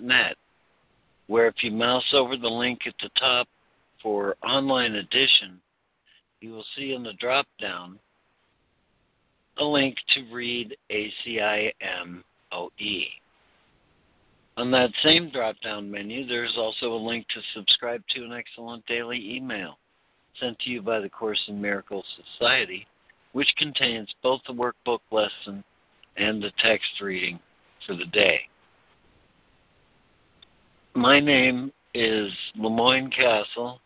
net, where if you mouse over the link at the top for online edition, you will see in the drop down a link to read ACIMOE. On that same drop down menu, there's also a link to subscribe to an excellent daily email sent to you by the Course in Miracles Society, which contains both the workbook lesson and the text reading for the day. My name is LeMoyne Castle,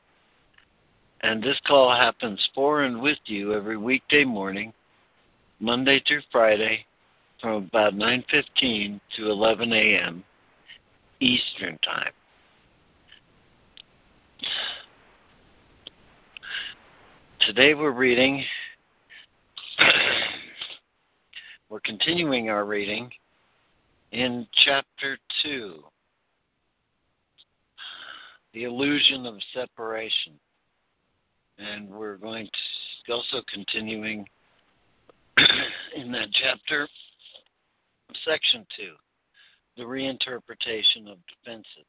and this call happens for and with you every weekday morning, Monday through Friday, from about 9:15 to 11 a.m. Eastern Time. Today we're reading, we're continuing our reading in chapter 2 the illusion of separation. And we're going to also continuing in that chapter, section two, the reinterpretation of defenses.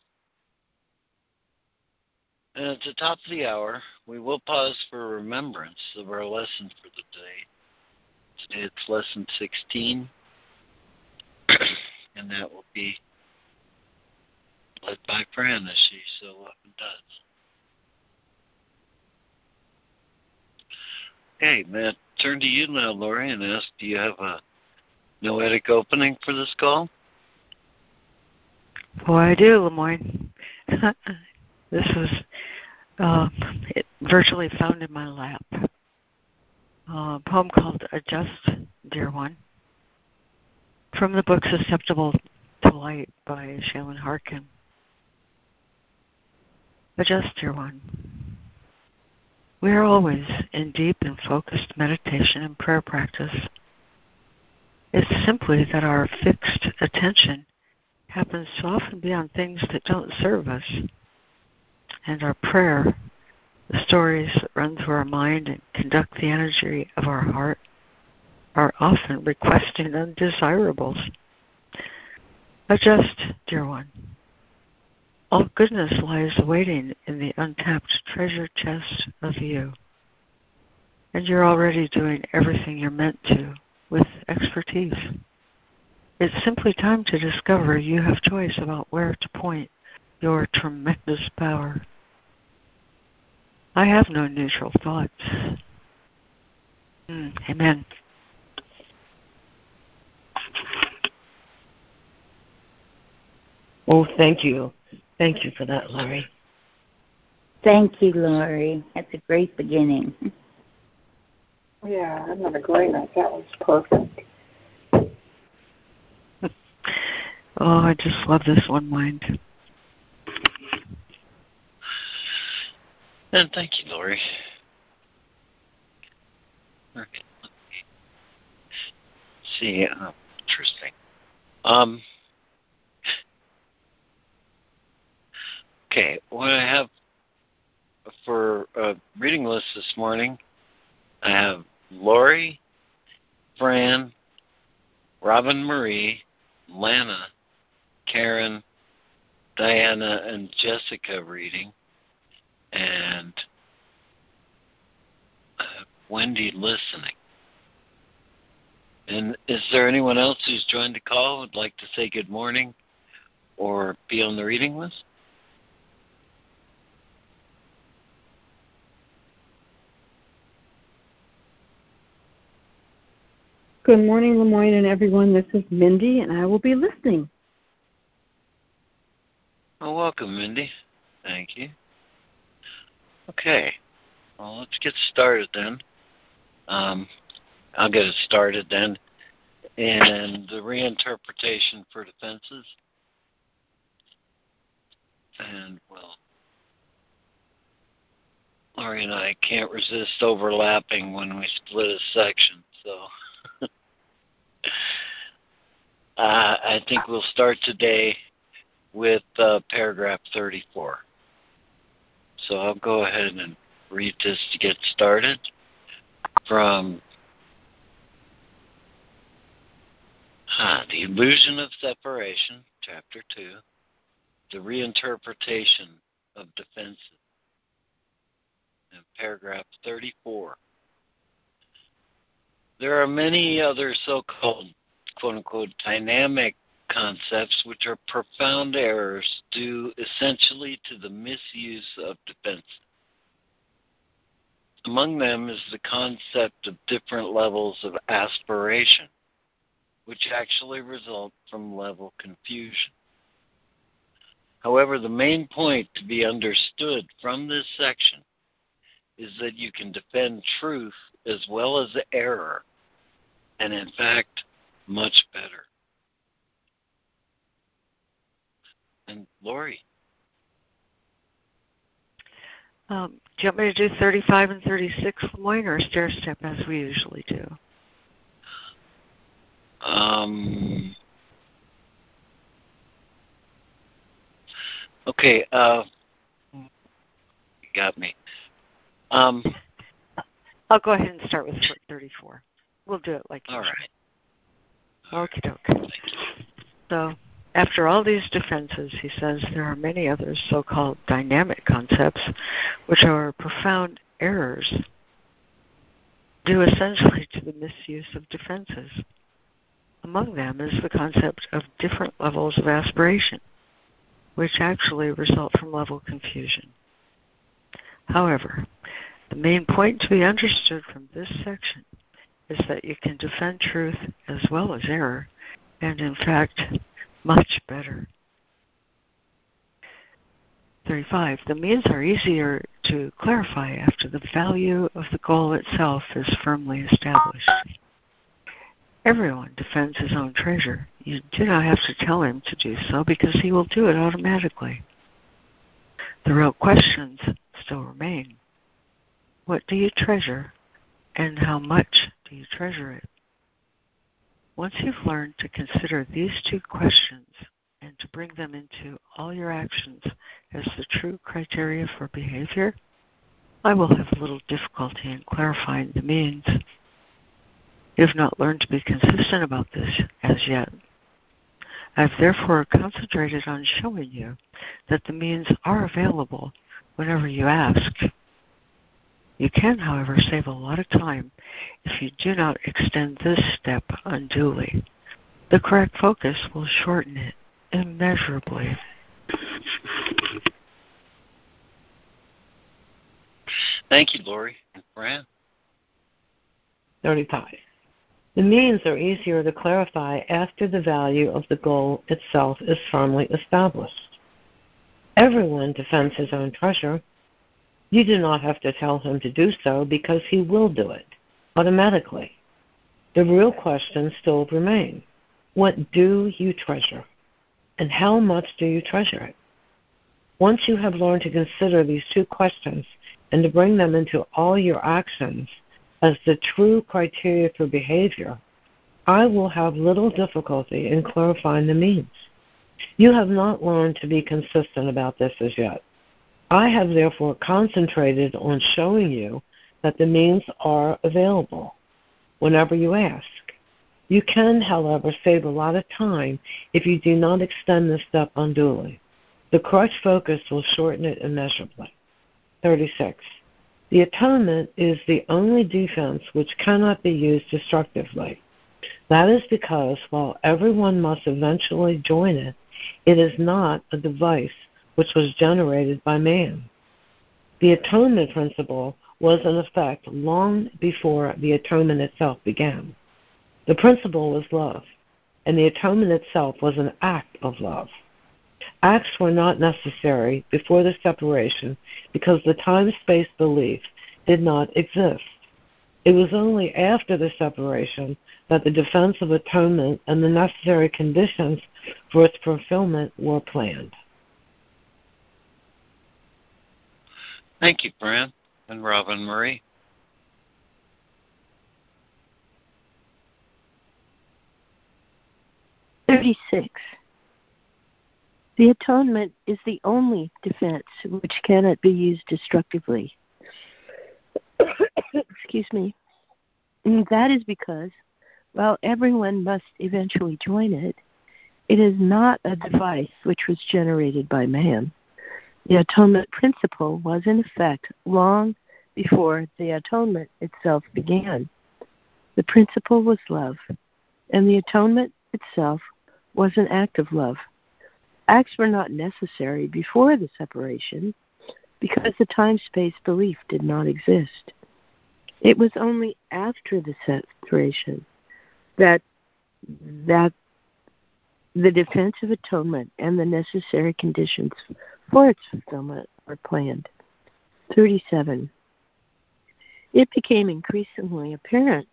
And at the top of the hour, we will pause for remembrance of our lesson for the day. Today it's lesson 16, and that will be led by Fran as she so often does. Okay, Matt, turn to you now, Lori, and ask, do you have a noetic opening for this call? Boy, I do, LeMoyne. this was uh, it virtually found in my lap. Uh, a poem called Adjust, Dear One, from the book Susceptible to Light by Shaylin Harkin. Adjust your one. We are always in deep and focused meditation and prayer practice. It's simply that our fixed attention happens to often be on things that don't serve us. And our prayer, the stories that run through our mind and conduct the energy of our heart, are often requesting undesirables. Adjust, dear one. All goodness lies waiting in the untapped treasure chest of you. And you're already doing everything you're meant to with expertise. It's simply time to discover you have choice about where to point your tremendous power. I have no neutral thoughts. Mm, amen. Oh, thank you. Thank you for that, Laurie. Thank you, Laurie. That's a great beginning. Yeah, I'm in agreement. That was perfect. oh, I just love this one mind. And thank you, Laurie. Okay. See, uh, interesting. Um, Okay, what I have for a reading list this morning, I have Lori, Fran, Robin Marie, Lana, Karen, Diana, and Jessica reading, and uh, Wendy listening. And is there anyone else who's joined the call would like to say good morning or be on the reading list? Good morning, LeMoyne and everyone. This is Mindy, and I will be listening. Well, welcome, Mindy. Thank you. Okay. Well, let's get started then. Um, I'll get it started then. And the reinterpretation for defenses. And well, Laurie and I can't resist overlapping when we split a section, so uh, I think we'll start today with uh, paragraph 34. So I'll go ahead and read this to get started from uh, The Illusion of Separation, Chapter 2, The Reinterpretation of Defenses, and paragraph 34. There are many other so called quote unquote dynamic concepts which are profound errors due essentially to the misuse of defense. Among them is the concept of different levels of aspiration, which actually result from level confusion. However, the main point to be understood from this section is that you can defend truth as well as error, and in fact, much better. And Lori. Um, do you want me to do 35 and 36, LeMoyne, or stair step as we usually do? Um, okay, uh, you got me. Um, I'll go ahead and start with 34. We'll do it like all usual. right. Okie doke. So, after all these defenses, he says there are many other so called dynamic concepts which are profound errors due essentially to the misuse of defenses. Among them is the concept of different levels of aspiration, which actually result from level confusion. However, the main point to be understood from this section is that you can defend truth as well as error, and in fact, much better. 35. The means are easier to clarify after the value of the goal itself is firmly established. Everyone defends his own treasure. You do not have to tell him to do so because he will do it automatically. The real questions still remain. What do you treasure and how much do you treasure it? Once you've learned to consider these two questions and to bring them into all your actions as the true criteria for behavior, I will have little difficulty in clarifying the means. You have not learned to be consistent about this as yet. I have therefore concentrated on showing you that the means are available whenever you ask. You can, however, save a lot of time if you do not extend this step unduly. The correct focus will shorten it immeasurably. Thank you, Laurie. Fran? 35. The means are easier to clarify after the value of the goal itself is firmly established. Everyone defends his own treasure. You do not have to tell him to do so because he will do it automatically. The real questions still remain. What do you treasure? And how much do you treasure it? Once you have learned to consider these two questions and to bring them into all your actions as the true criteria for behavior, I will have little difficulty in clarifying the means. You have not learned to be consistent about this as yet. I have therefore concentrated on showing you that the means are available whenever you ask. You can, however, save a lot of time if you do not extend this step unduly. The correct focus will shorten it immeasurably. 36. The atonement is the only defense which cannot be used destructively. That is because while everyone must eventually join it, it is not a device which was generated by man. The atonement principle was in effect long before the atonement itself began. The principle was love, and the atonement itself was an act of love. Acts were not necessary before the separation because the time space belief did not exist. It was only after the separation that the defense of atonement and the necessary conditions for its fulfillment were planned. Thank you, Fran and Robin Marie. Thirty-six. The atonement is the only defense which cannot be used destructively. Excuse me. And that is because, while everyone must eventually join it, it is not a device which was generated by man. The atonement principle was in effect long before the atonement itself began. The principle was love, and the atonement itself was an act of love. Acts were not necessary before the separation because the time space belief did not exist. It was only after the separation that that the defense of atonement and the necessary conditions for fulfillment were planned. 37. It became increasingly apparent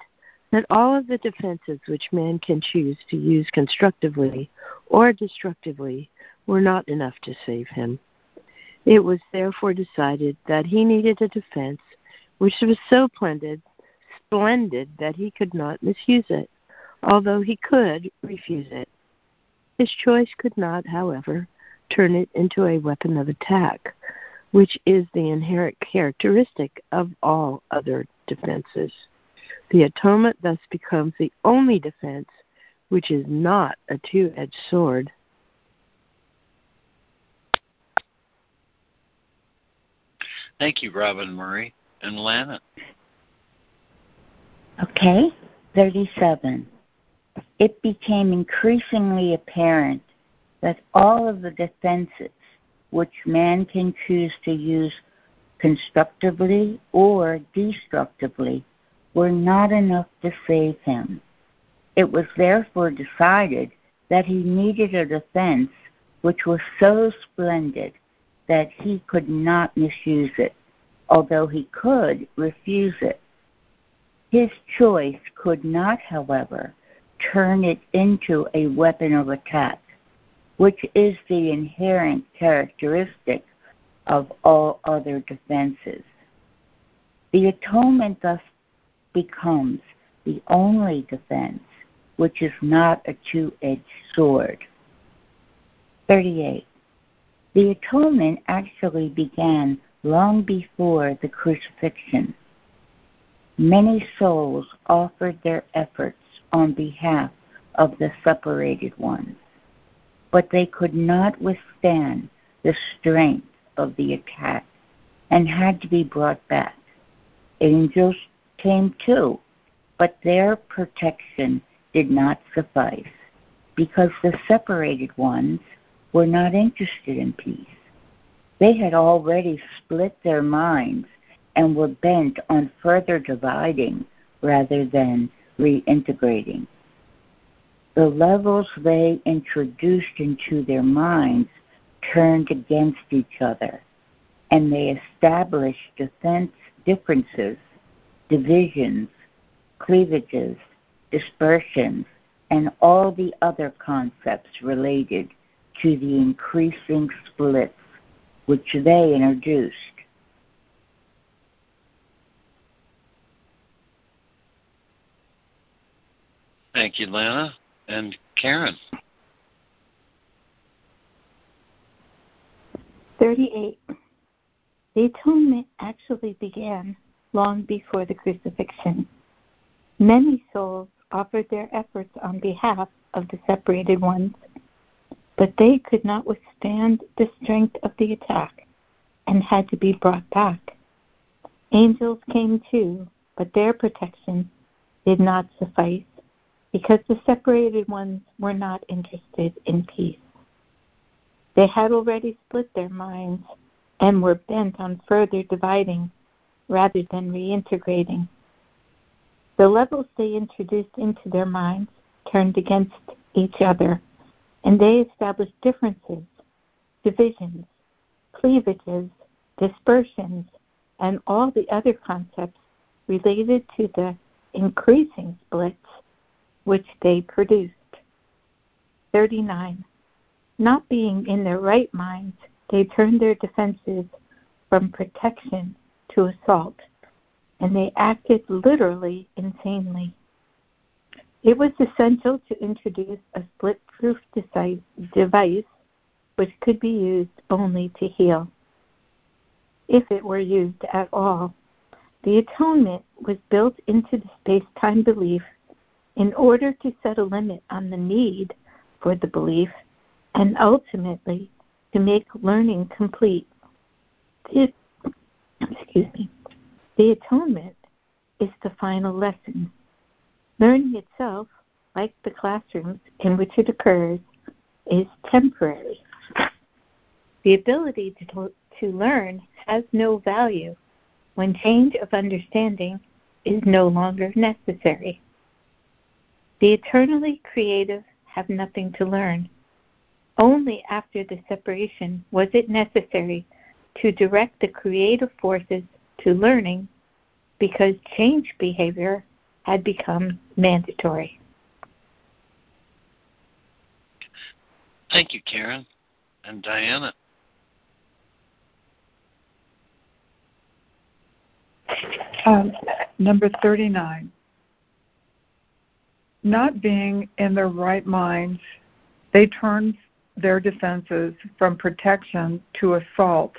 that all of the defenses which man can choose to use constructively or destructively were not enough to save him. It was therefore decided that he needed a defense which was so splendid, splendid that he could not misuse it, although he could refuse it. His choice could not, however, turn it into a weapon of attack, which is the inherent characteristic of all other defenses. The atonement thus becomes the only defense which is not a two edged sword. Thank you, Robin Murray and Lana. Okay, 37. It became increasingly apparent that all of the defenses which man can choose to use constructively or destructively were not enough to save him. It was therefore decided that he needed a defense which was so splendid that he could not misuse it, although he could refuse it. His choice could not, however, turn it into a weapon of attack, which is the inherent characteristic of all other defenses. The atonement thus becomes the only defense which is not a two edged sword. 38. The atonement actually began long before the crucifixion. Many souls offered their efforts on behalf of the separated ones, but they could not withstand the strength of the attack and had to be brought back. Angels came too, but their protection did not suffice because the separated ones were not interested in peace. They had already split their minds and were bent on further dividing rather than reintegrating. The levels they introduced into their minds turned against each other, and they established defense differences, divisions, cleavages, dispersions, and all the other concepts related to the increasing splits which they introduced. Thank you, Lana. And Karen. 38. The atonement actually began long before the crucifixion. Many souls offered their efforts on behalf of the separated ones, but they could not withstand the strength of the attack and had to be brought back. Angels came too, but their protection did not suffice because the separated ones were not interested in peace. They had already split their minds and were bent on further dividing rather than reintegrating. The levels they introduced into their minds turned against each other, and they established differences, divisions, cleavages, dispersions, and all the other concepts related to the increasing splits which they produced. 39. Not being in their right minds, they turned their defenses from protection to assault, and they acted literally insanely. It was essential to introduce a split proof device which could be used only to heal, if it were used at all. The atonement was built into the space time belief in order to set a limit on the need for the belief and ultimately to make learning complete. It, excuse me. The atonement is the final lesson. Learning itself, like the classrooms in which it occurs, is temporary. The ability to, to learn has no value when change of understanding is no longer necessary. The eternally creative have nothing to learn. Only after the separation was it necessary to direct the creative forces to learning because change behavior had become mandatory. Thank you, Karen. And Diana. Um, number 39. Not being in their right minds, they turned their defenses from protection to assault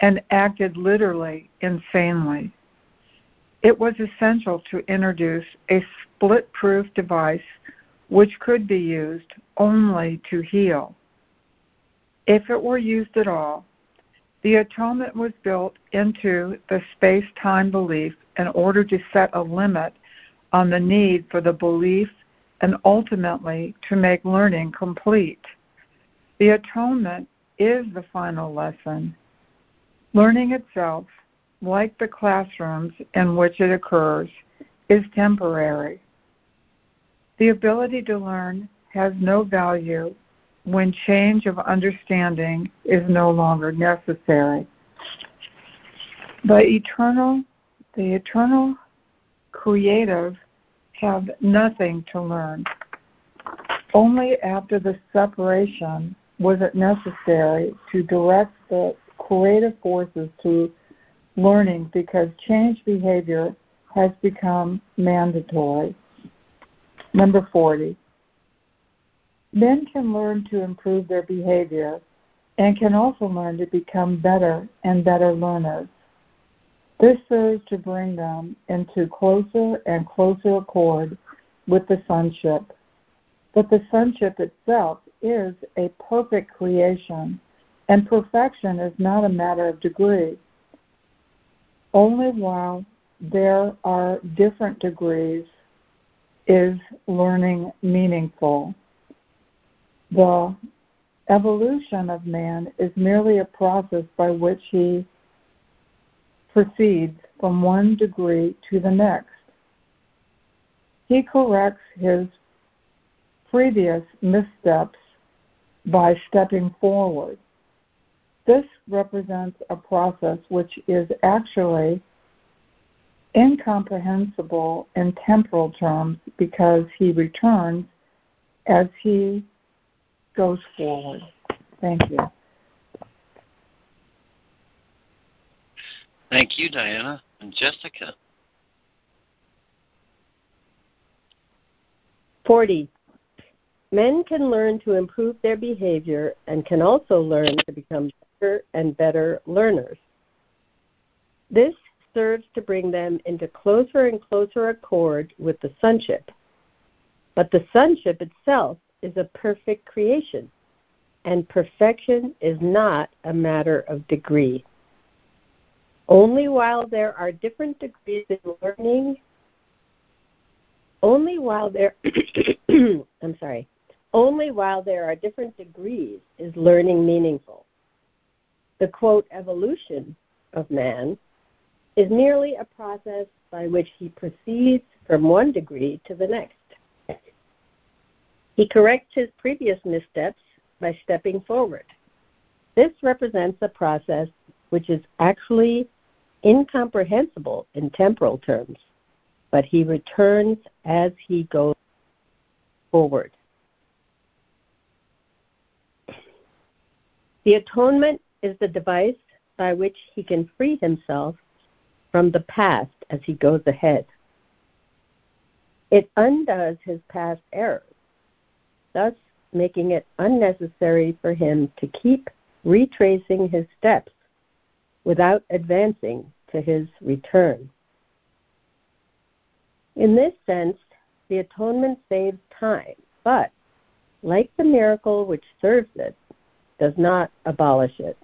and acted literally insanely. It was essential to introduce a split proof device which could be used only to heal. If it were used at all, the atonement was built into the space time belief in order to set a limit on the need for the belief and ultimately to make learning complete. The atonement is the final lesson. Learning itself like the classrooms in which it occurs, is temporary. The ability to learn has no value when change of understanding is no longer necessary. The eternal, the eternal creative have nothing to learn. Only after the separation was it necessary to direct the creative forces to learning because change behavior has become mandatory. Number 40. Men can learn to improve their behavior and can also learn to become better and better learners. This serves to bring them into closer and closer accord with the sonship. But the sonship itself is a perfect creation, and perfection is not a matter of degree only while there are different degrees is learning meaningful. The evolution of man is merely a process by which he proceeds from one degree to the next. He corrects his previous missteps by stepping forward. This represents a process which is actually incomprehensible in temporal terms because he returns as he goes forward. Thank you. Thank you, Diana. And Jessica. 40. Men can learn to improve their behavior and can also learn to become better and better learners. This serves to bring them into closer and closer accord with the sonship. But the sonship itself is a perfect creation, and perfection is not a matter of degree. Only while there are different degrees in learning, only while there, I'm sorry, only while there are different degrees is learning meaningful. The quote, evolution of man is merely a process by which he proceeds from one degree to the next. He corrects his previous missteps by stepping forward. This represents a process which is actually incomprehensible in temporal terms, but he returns as he goes forward. The atonement is the device by which he can free himself from the past as he goes ahead. It undoes his past errors, thus making it unnecessary for him to keep retracing his steps without advancing to his return. In this sense, the atonement saves time, but, like the miracle which serves it, does not abolish it.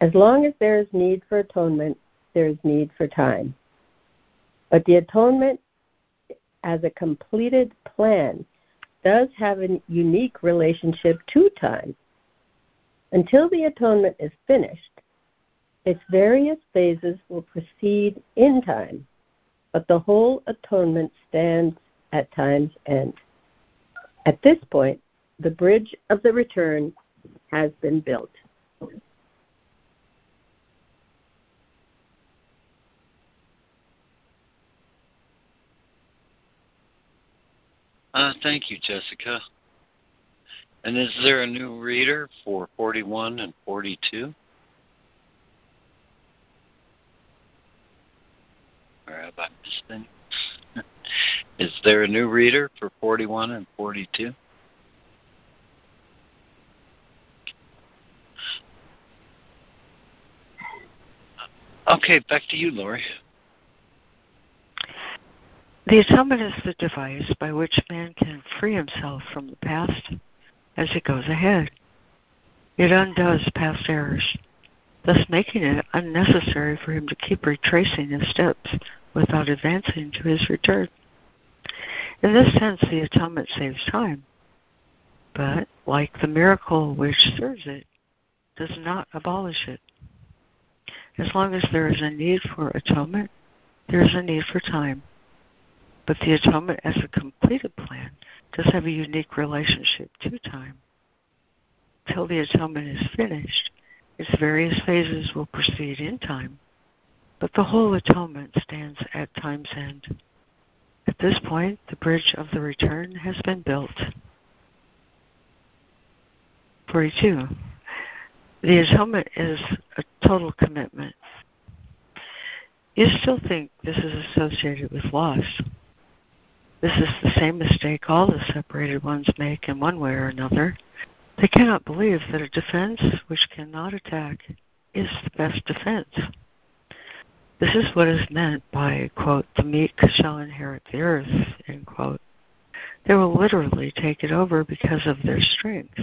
As long as there is need for atonement, there is need for time. But the atonement as a completed plan does have a unique relationship to time. Until the atonement is finished, its various phases will proceed in time, but the whole atonement stands at time's end. At this point, the bridge of the return has been built. Uh, thank you, Jessica. And is there a new reader for 41 and 42? Is there a new reader for 41 and 42? Okay, back to you, Lori. The atonement is the device by which man can free himself from the past as he goes ahead. It undoes past errors, thus making it unnecessary for him to keep retracing his steps without advancing to his return. In this sense, the atonement saves time, but, like the miracle which serves it, does not abolish it. As long as there is a need for atonement, there is a need for time. But the atonement as a completed plan does have a unique relationship to time. Till the atonement is finished, its various phases will proceed in time, but the whole atonement stands at time's end. At this point, the bridge of the return has been built. 42. The atonement is a total commitment. You still think this is associated with loss. This is the same mistake all the separated ones make in one way or another. They cannot believe that a defense which cannot attack is the best defense. This is what is meant by, quote, the meek shall inherit the earth, end quote. They will literally take it over because of their strength.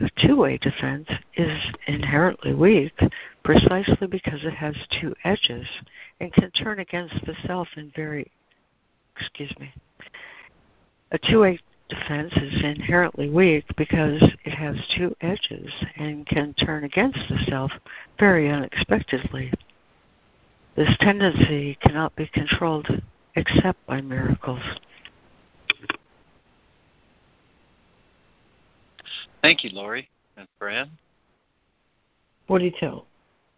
A two-way defense is inherently weak precisely because it has two edges and can turn against the self in very excuse me. A two-way defense is inherently weak because it has two edges and can turn against the self very unexpectedly. This tendency cannot be controlled except by miracles. Thank you, Lori and Fran. 42.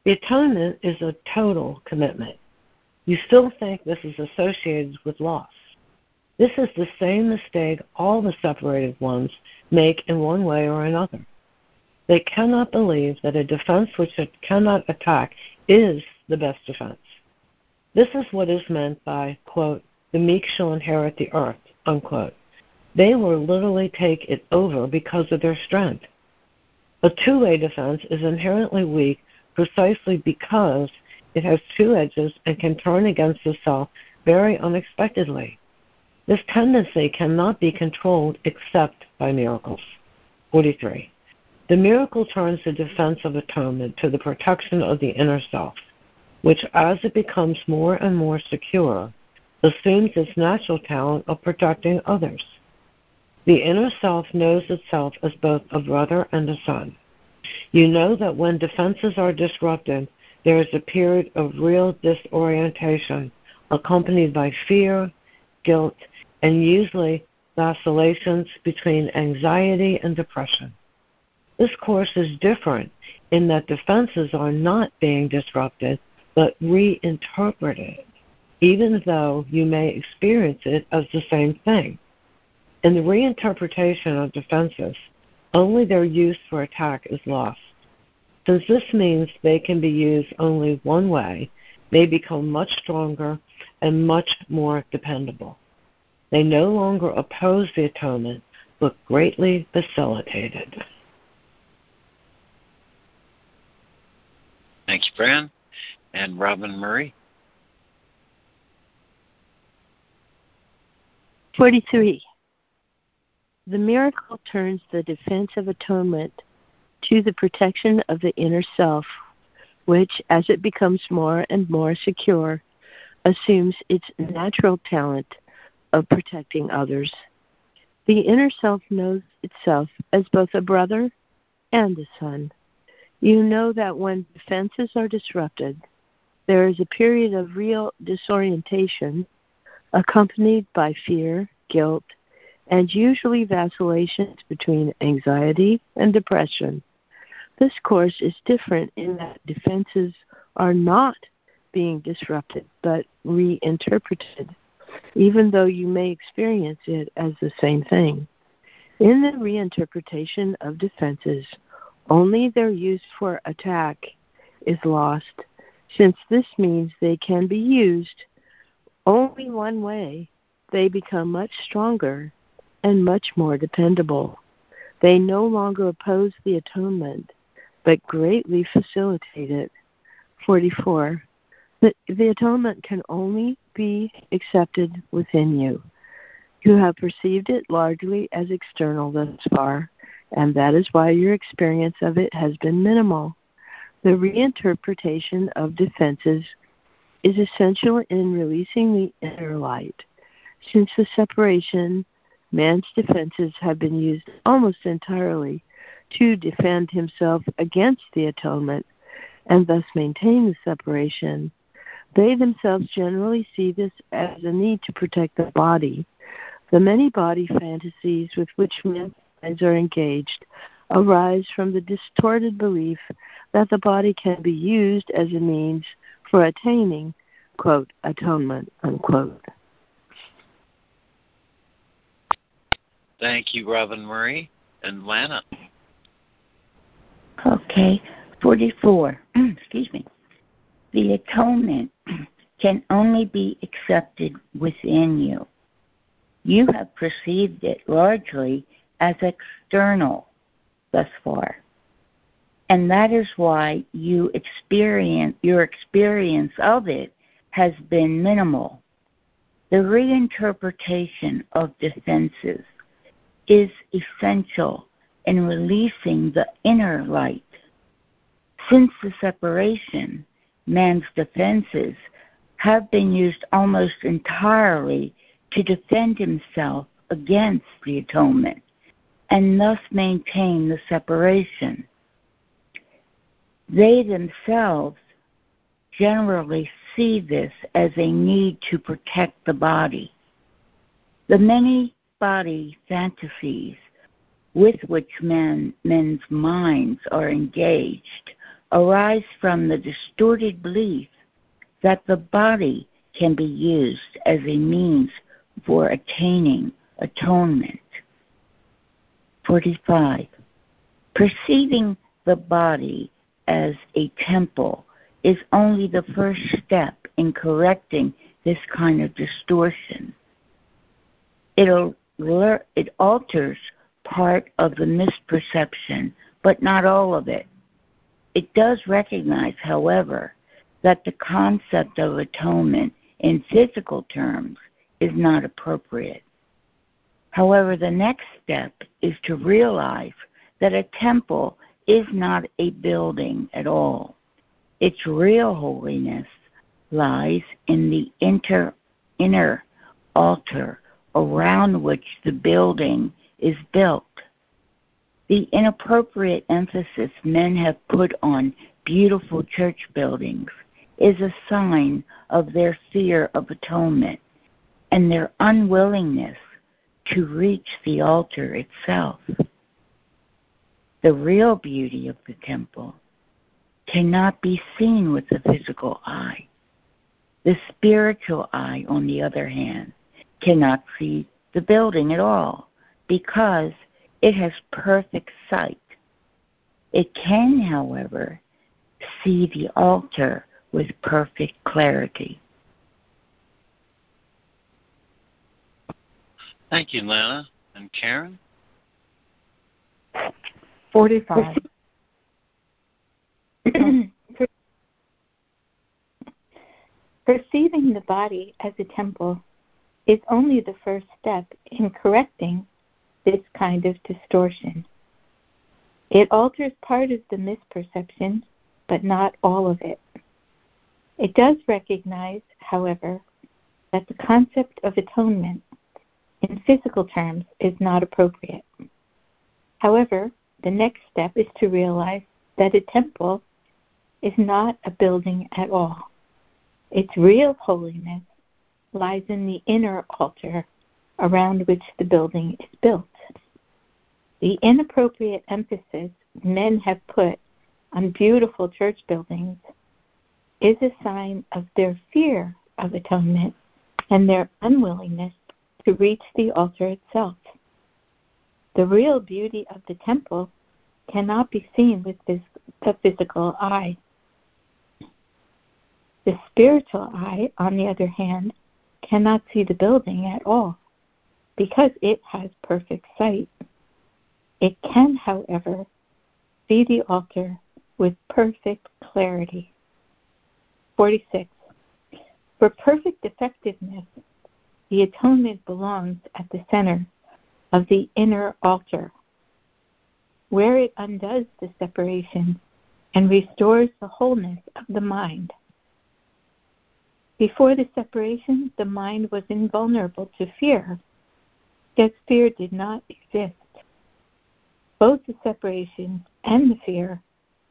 The atonement is a total commitment. You still think this is associated with loss. This is the same mistake all the separated ones make in one way or another. They cannot believe that a defense which it cannot attack is the best defense. This is what is meant by, quote, the meek shall inherit the earth, unquote. They will literally take it over because of their strength. A two way defense is inherently weak precisely because it has two edges and can turn against itself very unexpectedly. This tendency cannot be controlled except by miracles. 43. The miracle turns the defense of atonement to the protection of the inner self, which, as it becomes more and more secure, assumes its natural talent of protecting others. The inner self knows itself as both a brother and a son. You know that when defenses are disrupted, there is a period of real disorientation accompanied by fear, guilt, and usually vacillations between anxiety and depression. This course is different in that defenses are not being disrupted but reinterpreted, even though you may experience it as the same thing. In the reinterpretation of defenses, only their use for attack is lost. Since this means they can be used only one way, they become much stronger and much more dependable. They no longer oppose the atonement, but greatly facilitate it. Thank you, Fran. And Robin Murray. 43. The miracle turns the defense of atonement to the protection of the inner self, which, as it becomes more and more secure, assumes its natural talent of protecting others. The inner self knows itself as both a brother and a son. You know that when defenses are disrupted, there is a period of real disorientation accompanied by fear, guilt, and usually vacillations between anxiety and depression. This course is different in that defenses are not being disrupted but reinterpreted, even though you may experience it as the same thing. In the reinterpretation of defenses, only their use for attack is lost, since this means they can be used only one way, they become much stronger and much more dependable. They no longer oppose the atonement, but greatly facilitate it. 44. The, the atonement can only be accepted within you. You have perceived it largely as external thus far, and that is why your experience of it has been minimal. The reinterpretation of defenses is essential in releasing the inner light. Since the separation, man's defenses have been used almost entirely to defend himself against the atonement and thus maintain the separation. They themselves generally see this as a need to protect the body. The many body fantasies with which men's minds are engaged arise from the distorted belief that the body can be used as a means for attaining, quote, atonement, unquote. Thank you, Robin Murray and Lana. Okay, 44. Excuse me. The atonement can only be accepted within you. You have perceived it largely as external thus far. And that is why you experience your experience of it has been minimal. The reinterpretation of defenses is essential in releasing the inner light. Since the separation, man's defenses have been used almost entirely to defend himself against the atonement and thus maintain the separation. They themselves generally see this as a need to protect the body. The many body fantasies with which men, men's minds are engaged arise from the distorted belief that the body can be used as a means for attaining atonement. 45. Perceiving the body as a temple is only the first step in correcting this kind of distortion. It'll, it alters part of the misperception, but not all of it. It does recognize, however, that the concept of atonement in physical terms is not appropriate. However, the next step is to realize that a temple is not a building at all. Its real holiness lies in the inter, inner altar around which the building is built. The inappropriate emphasis men have put on beautiful church buildings is a sign of their fear of atonement and their unwillingness to reach the altar itself. The real beauty of the temple cannot be seen with the physical eye. The spiritual eye, on the other hand, cannot see the building at all because it has perfect sight. It can, however, see the altar with perfect clarity. Thank you, Lana. And Karen? 45. Perceiving the body as a temple is only the first step in correcting this kind of distortion. It alters part of the misperception, but not all of it. It does recognize, however, that the concept of atonement in physical terms is not appropriate. However, the next step is to realize that a temple is not a building at all. Its real holiness lies in the inner altar around which the building is built. The inappropriate emphasis men have put on beautiful church buildings is a sign of their fear of atonement and their unwillingness to reach the altar itself. The real beauty of the temple cannot be seen with the physical eye. The spiritual eye, on the other hand, cannot see the building at all because it has perfect sight. It can, however, see the altar with perfect clarity. 46. For perfect effectiveness, the atonement belongs at the center of the inner altar, where it undoes the separation and restores the wholeness of the mind. Before the separation, the mind was invulnerable to fear, yet fear did not exist. Both the separation and the fear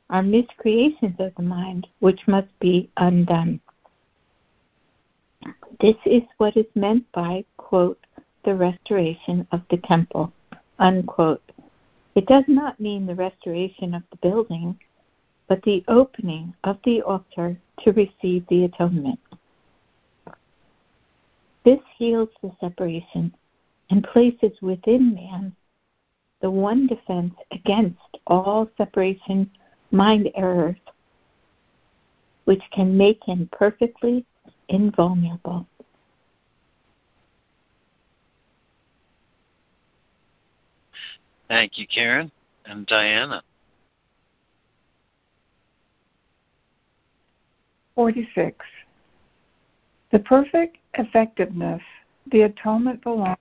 are miscreations of the mind which must be undone. This is what is meant by, quote, the restoration of the temple, unquote. It does not mean the restoration of the building, but the opening of the altar to receive the atonement. This heals the separation and places within man the one defense against all separation mind errors, which can make him perfectly invulnerable. Thank you, Karen and Diana. 46. The perfect effectiveness, the atonement belongs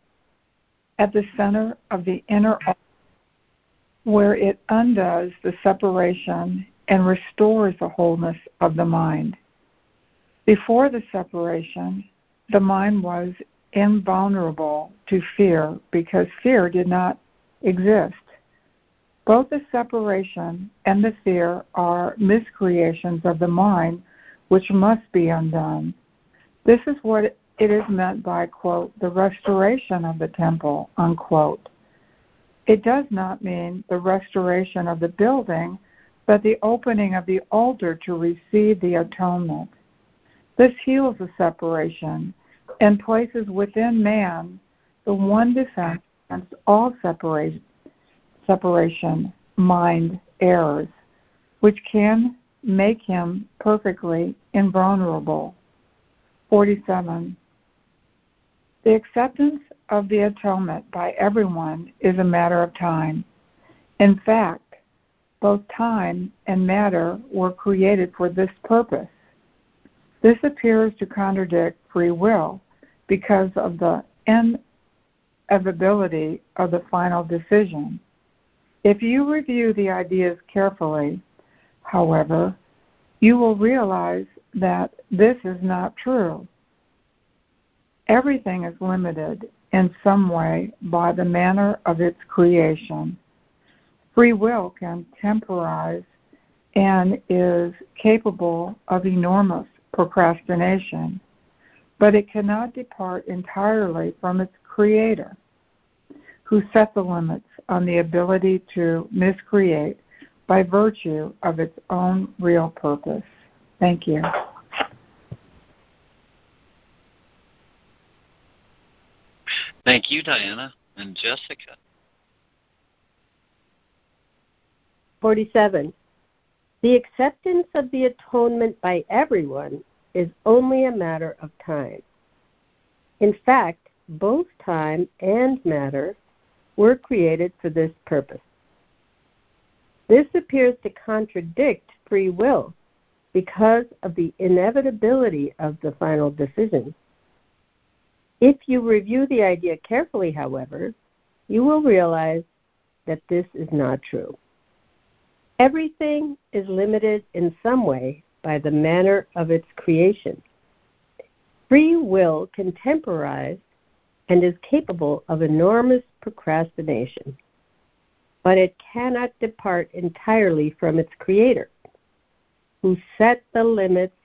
at the center of the inner where it undoes the separation and restores the wholeness of the mind. Before the separation, the mind was invulnerable to fear because fear did not exist. Both the separation and the fear are miscreations of the mind which must be undone. This is what it is meant by, quote, the restoration of the temple, unquote. It does not mean the restoration of the building, but the opening of the altar to receive the atonement. This heals the separation and places within man the one defense against all separation, separation mind errors, which can make him perfectly invulnerable. 47. The acceptance of the atonement by everyone is a matter of time. In fact, both time and matter were created for this purpose. This appears to contradict free will because of the inevitability of the final decision. If you review the ideas carefully, however, you will realize that this is not true. Everything is limited in some way by the manner of its creation. Free will can temporize and is capable of enormous procrastination, but it cannot depart entirely from its creator, who set the limits on the ability to miscreate by virtue of its own real purpose. Thank you. Thank you, Diana and Jessica. 47. The acceptance of the atonement by everyone is only a matter of time. In fact, both time and matter were created for this purpose. This appears to contradict free will because of the inevitability of the final decision. If you review the idea carefully, however, you will realize that this is not true. Everything is limited in some way by the manner of its creation. Free will can temporize and is capable of enormous procrastination, but it cannot depart entirely from its creator, who set the limits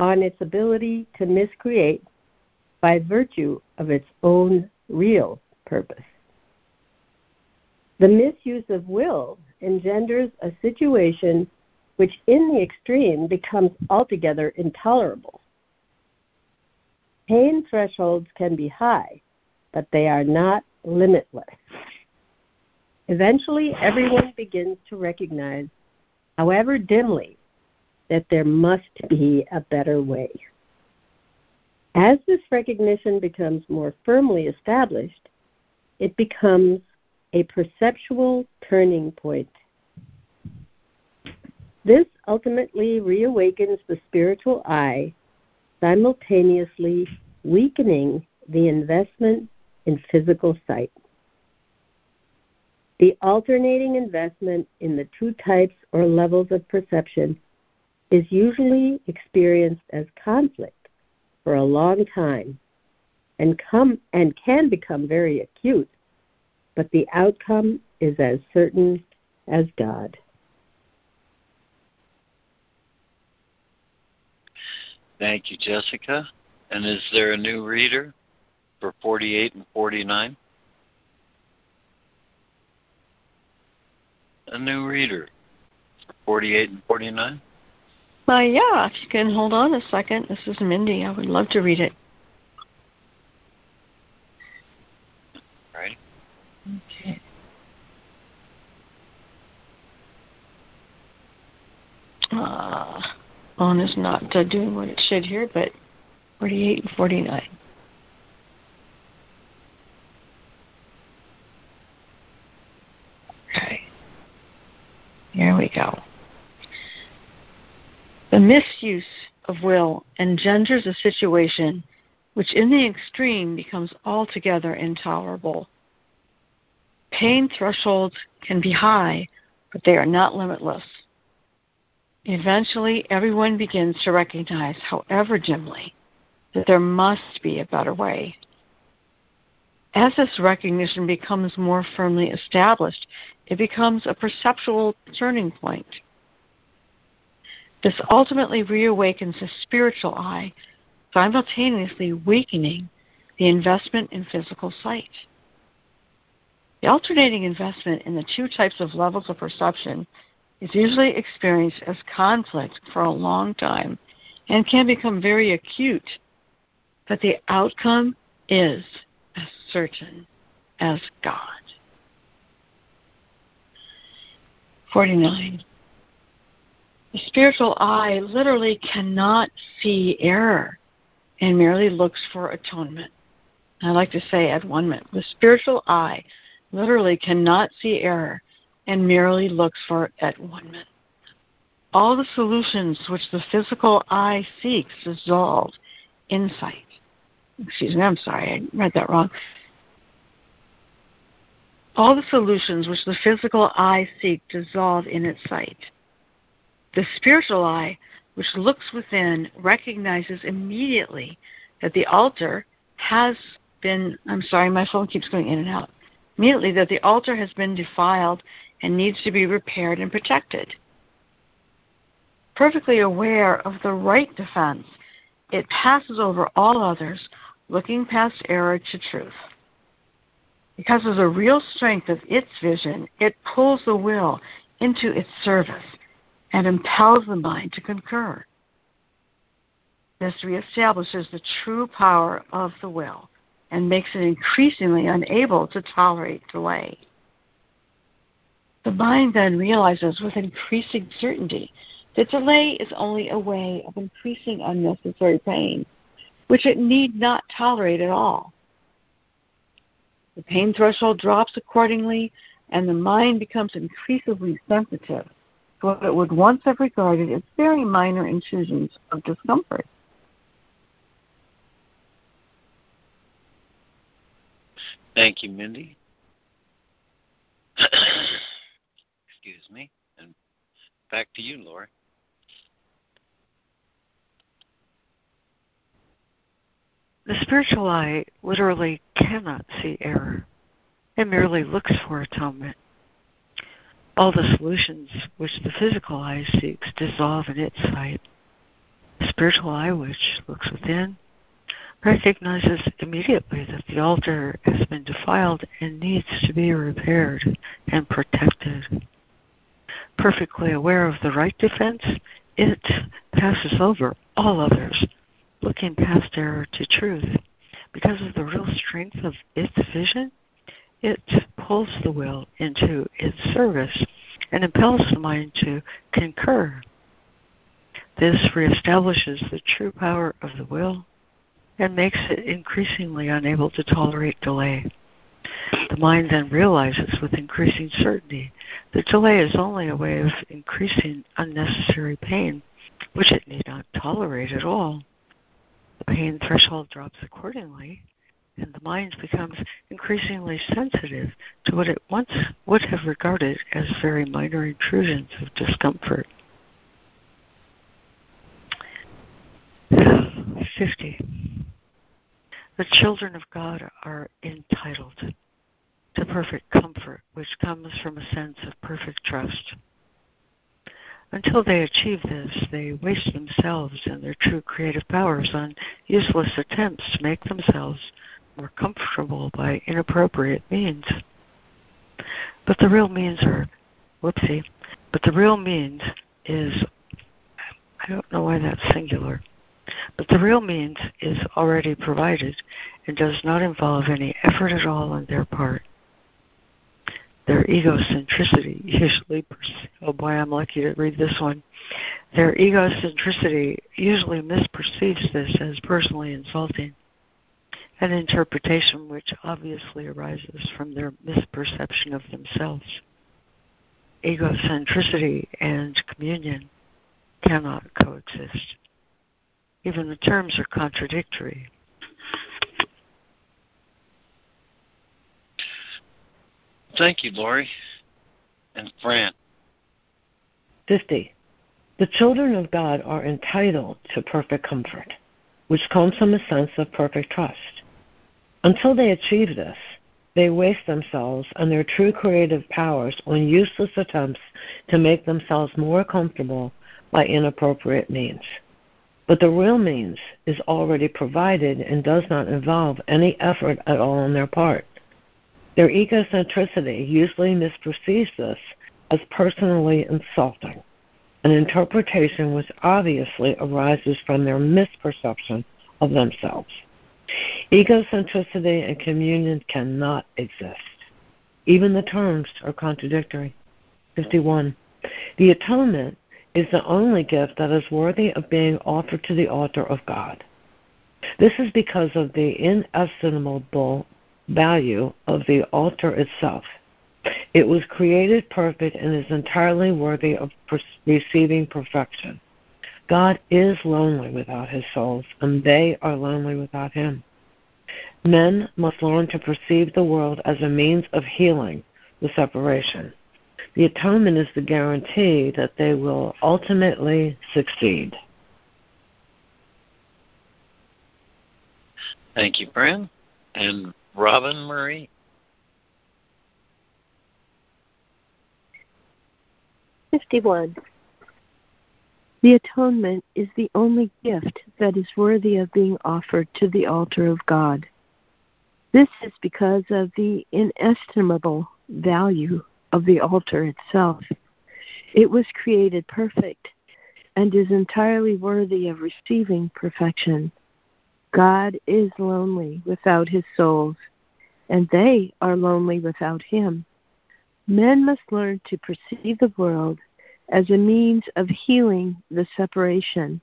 on its ability to miscreate by virtue of its own real purpose. The misuse of will engenders a situation which, in the extreme, becomes altogether intolerable. Pain thresholds can be high, but they are not limitless. Eventually, everyone begins to recognize, however dimly, that there must be a better way. As this recognition becomes more firmly established, it becomes a perceptual turning point. This ultimately reawakens the spiritual eye, simultaneously weakening the investment in physical sight. The alternating investment in the two types or levels of perception is usually experienced as conflict for a long time and come and can become very acute but the outcome is as certain as God. Thank you, Jessica. And is there a new reader for 48 and 49? A new reader for 48 and 49? Uh, yeah, if you can hold on a second. This is Mindy. I would love to read it. All right. Okay. Uh, on is not uh, doing what it should here, but 48 and 49. Okay. Here we go. The misuse of will engenders a situation which in the extreme becomes altogether intolerable. Pain thresholds can be high, but they are not limitless. Eventually, everyone begins to recognize, however dimly, that there must be a better way. As this recognition becomes more firmly established, it becomes a perceptual turning point. This ultimately reawakens the spiritual eye, simultaneously weakening the investment in physical sight. The alternating investment in the two types of levels of perception is usually experienced as conflict for a long time and can become very acute, but the outcome is as certain as God. 49. The spiritual eye literally cannot see error and merely looks for atonement. I like to say at one minute, the spiritual eye literally cannot see error and merely looks for it at one minute. All the solutions which the physical eye seeks dissolve in sight. Excuse me, I'm sorry, I read that wrong. All the solutions which the physical eye seeks dissolve in its sight. The spiritual eye, which looks within, recognizes immediately that the altar has been, I'm sorry, my phone keeps going in and out immediately that the altar has been defiled and needs to be repaired and protected. Perfectly aware of the right defense, it passes over all others, looking past error to truth. Because of the real strength of its vision, it pulls the will into its service and impels the mind to concur. This reestablishes the true power of the will and makes it increasingly unable to tolerate delay. The mind then realizes with increasing certainty that delay is only a way of increasing unnecessary pain, which it need not tolerate at all. The pain threshold drops accordingly, and the mind becomes increasingly sensitive what it would once have regarded as very minor intrusions of discomfort. Thank you, Mindy. Excuse me. And back to you, Lori. The spiritual eye literally cannot see error. It merely looks for atonement. All the solutions which the physical eye seeks dissolve in its sight. The spiritual eye, which looks within, recognizes immediately that the altar has been defiled and needs to be repaired and protected. Perfectly aware of the right defense, it passes over all others looking past error to truth. Because of the real strength of its vision, it pulls the will into its service and impels the mind to concur. This reestablishes the true power of the will and makes it increasingly unable to tolerate delay. The mind then realizes with increasing certainty that delay is only a way of increasing unnecessary pain, which it need not tolerate at all the pain threshold drops accordingly, and the mind becomes increasingly sensitive to what it once would have regarded as very minor intrusions of discomfort. 50. The children of God are entitled to perfect comfort, which comes from a sense of perfect trust. Until they achieve this, they waste themselves and their true creative powers on useless attempts to make themselves more comfortable by inappropriate means. But the real means are, whoopsie, but the real means is, I don't know why that's singular, but the real means is already provided and does not involve any effort at all on their part. Their egocentricity usually oh boy i'm lucky to read this one. Their egocentricity usually misperceives this as personally insulting an interpretation which obviously arises from their misperception of themselves egocentricity and communion cannot coexist even the terms are contradictory Thank you, Lori. And Fran. 50. The children of God are entitled to perfect comfort, which comes from a sense of perfect trust. Until they achieve this, they waste themselves and their true creative powers on useless attempts to make themselves more comfortable by inappropriate means. But the real means is already provided and does not involve any effort at all on their part. Their egocentricity usually misperceives this as personally insulting, an interpretation which obviously arises from their misperception of themselves. Egocentricity and communion cannot exist. Even the terms are contradictory. 51. The atonement is the only gift that is worthy of being offered to the altar of God. This is because of the inestimable value of the altar itself. It was created perfect and is entirely worthy of receiving perfection. God is lonely without his souls, and they are lonely without him. Men must learn to perceive the world as a means of healing the separation. The atonement is the guarantee that they will ultimately succeed. Thank you, Fran. And Robin Marie. Fifty-one. The atonement is the only gift that is worthy of being offered to the altar of God. This is because of the inestimable value of the altar itself. It was created perfect and is entirely worthy of receiving perfection. God is lonely without his souls, and they are lonely without him. Men must learn to perceive the world as a means of healing the separation.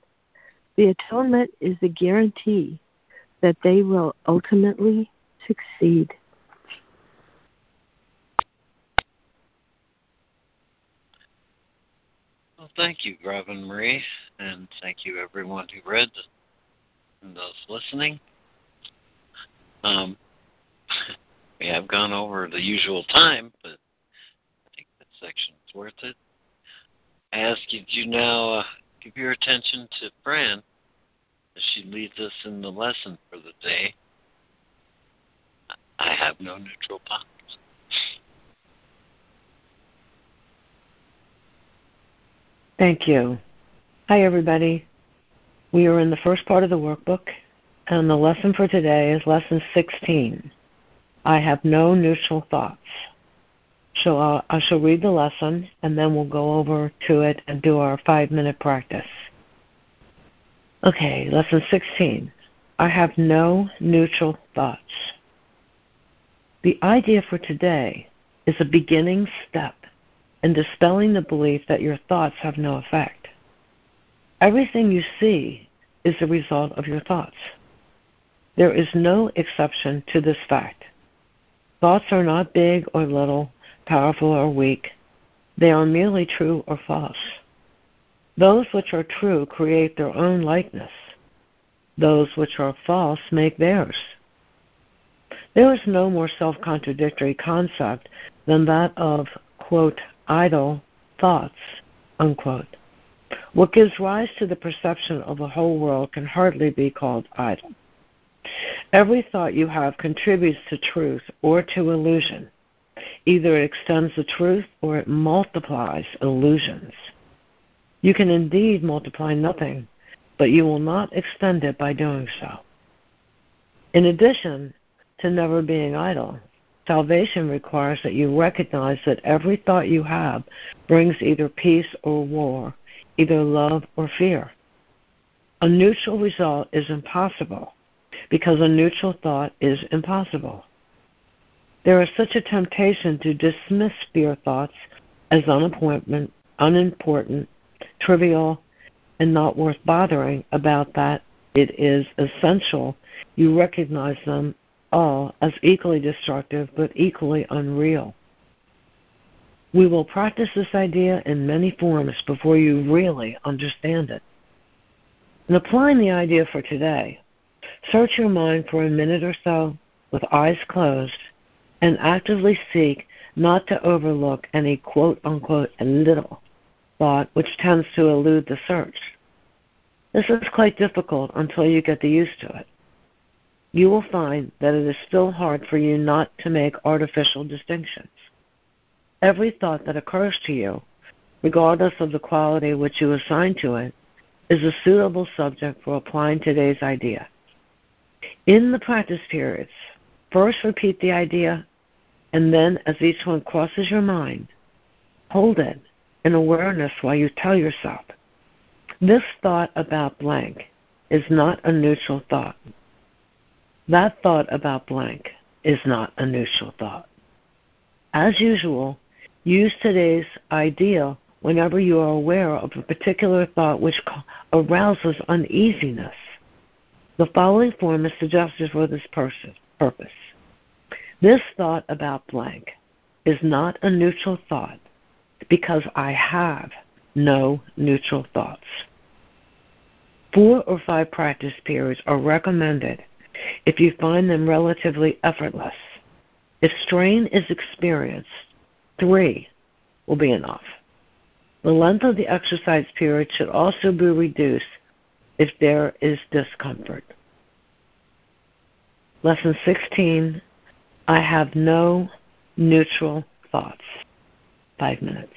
The atonement is the guarantee that they will ultimately succeed. Well, thank you, Robin Marie, and thank you everyone who read and those listening. Um, we have gone over the usual time, but I think that section is worth it. I ask you to now uh, give your attention to Fran as she leads us in the lesson for the day. I have no neutral thoughts. Thank you. Hi, everybody. We are in the first part of the workbook, and the lesson for today is lesson 16. I have no neutral thoughts. So uh, I shall read the lesson, and then we'll go over to it and do our five minute practice. Okay, lesson 16. I have no neutral thoughts. The idea for today is a beginning step in dispelling the belief that your thoughts have no effect. Everything you see is the result of your thoughts. There is no exception to this fact. Thoughts are not big or little, powerful or weak. They are merely true or false. Those which are true create their own likeness. Those which are false make theirs. There is no more self contradictory concept than that of, quote, idle thoughts, unquote. What gives rise to the perception of the whole world can hardly be called idle. Every thought you have contributes to truth or to illusion. Either it extends the truth or it multiplies illusions. You can indeed multiply nothing, but you will not extend it by doing so. In addition to never being idle, salvation requires that you recognize that every thought you have brings either peace or war, either love or fear. A neutral result is impossible because a neutral thought is impossible. There is such a temptation to dismiss fear thoughts as unimportant, unimportant, trivial, and not worth bothering about that it is essential you recognize them all as equally destructive but equally unreal. We will practice this idea in many forms before you really understand it. In applying the idea for today, search your mind for a minute or so with eyes closed and actively seek not to overlook any quote unquote little thought which tends to elude the search. This is quite difficult until you get the used to it. You will find that it is still hard for you not to make artificial distinctions. Every thought that occurs to you, regardless of the quality which you assign to it, is a suitable subject for applying today's idea. In the practice periods, first repeat the idea, and then as each one crosses your mind, hold it in awareness while you tell yourself, this thought about blank is not a neutral thought. That thought about blank is not a neutral thought. As usual, use today's idea whenever you are aware of a particular thought which arouses uneasiness. The following form is suggested for this purpose. This thought about blank is not a neutral thought because I have no neutral thoughts. Four or five practice periods are recommended if you find them relatively effortless. If strain is experienced, three will be enough. The length of the exercise period should also be reduced if there is discomfort. Lesson 16 I have no neutral thoughts. Five minutes.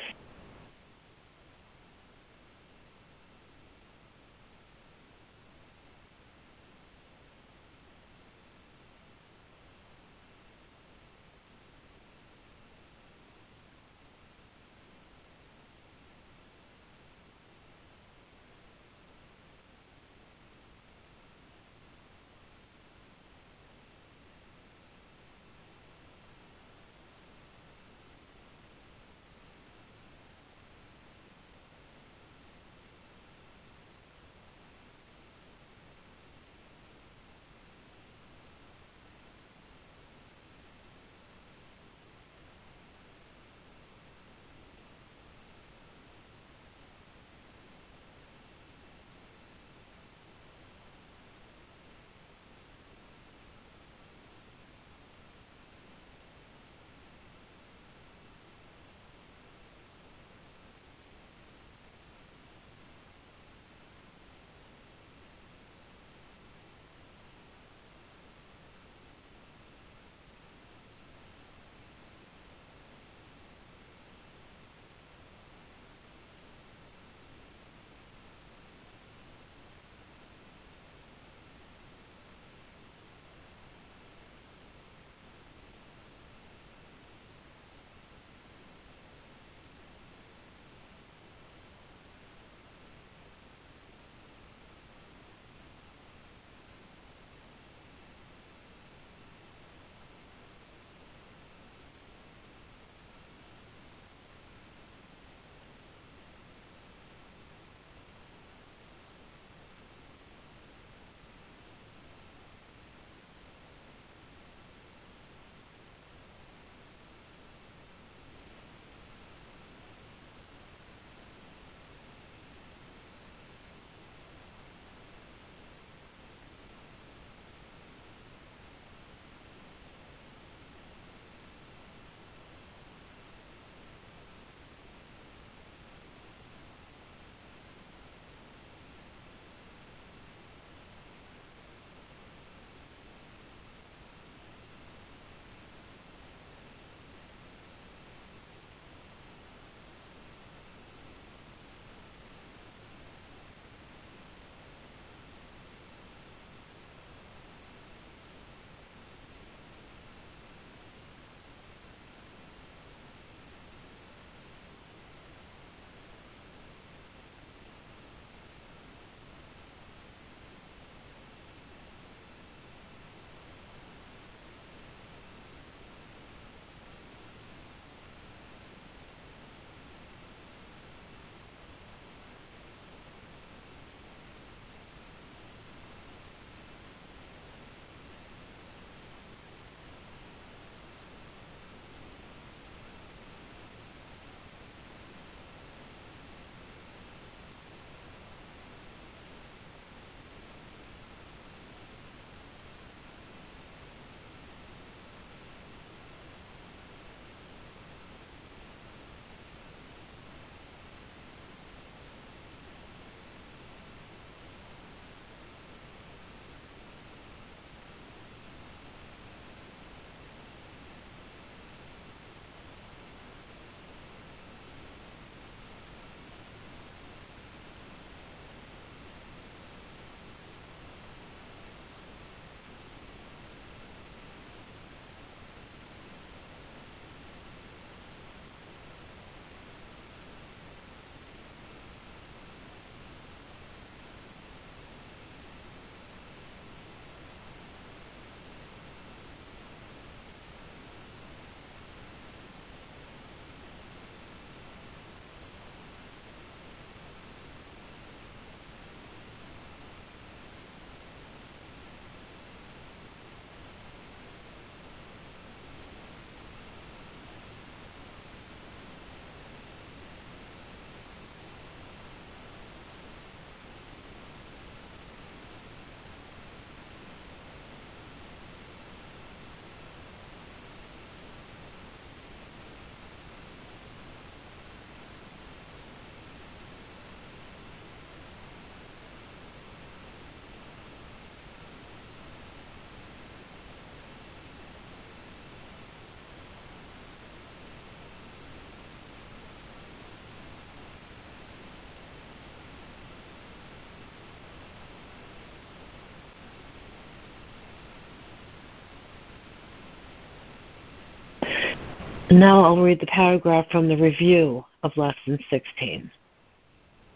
Now I'll read the paragraph from the review of Lesson 16.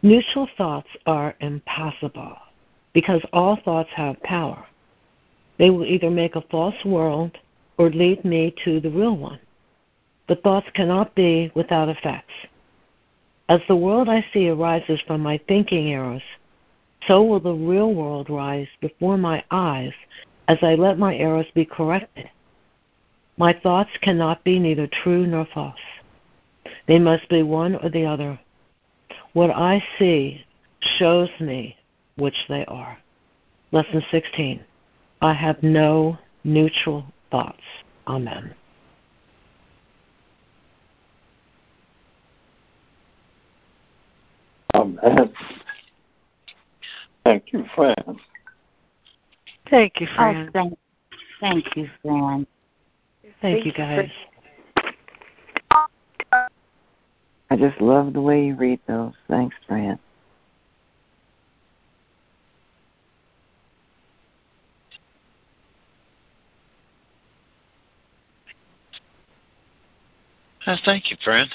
Neutral thoughts are impossible because all thoughts have power. They will either make a false world or lead me to the real one. But thoughts cannot be without effects. As the world I see arises from my thinking errors, so will the real world rise before my eyes as I let my errors be corrected. My thoughts cannot be neither true nor false. They must be one or the other. What I see shows me which they are. Lesson 16. I have no neutral thoughts. Amen. Amen. Thank you, Fran. Thank you, Fran. Oh, thank, thank you, Fran. Thank you, guys. I just love the way you read those. Thanks, Fran. Uh, thank you, Fran.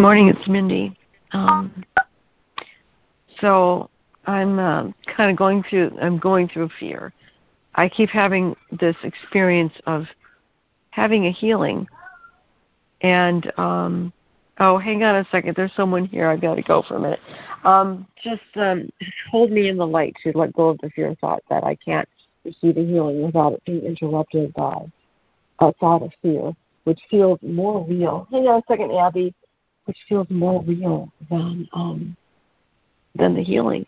Good morning, it's Mindy. Um, so I'm uh, kind of going through. I'm going through fear. I keep having this experience of having a healing, and um, oh, hang on a second. There's someone here. I've got to go for a minute. Um, just um, hold me in the light to let go of the fear thought that I can't receive a healing without it being interrupted by a thought of fear, which feels more real. Hang on a second, Abby which feels more real than um, than the healing.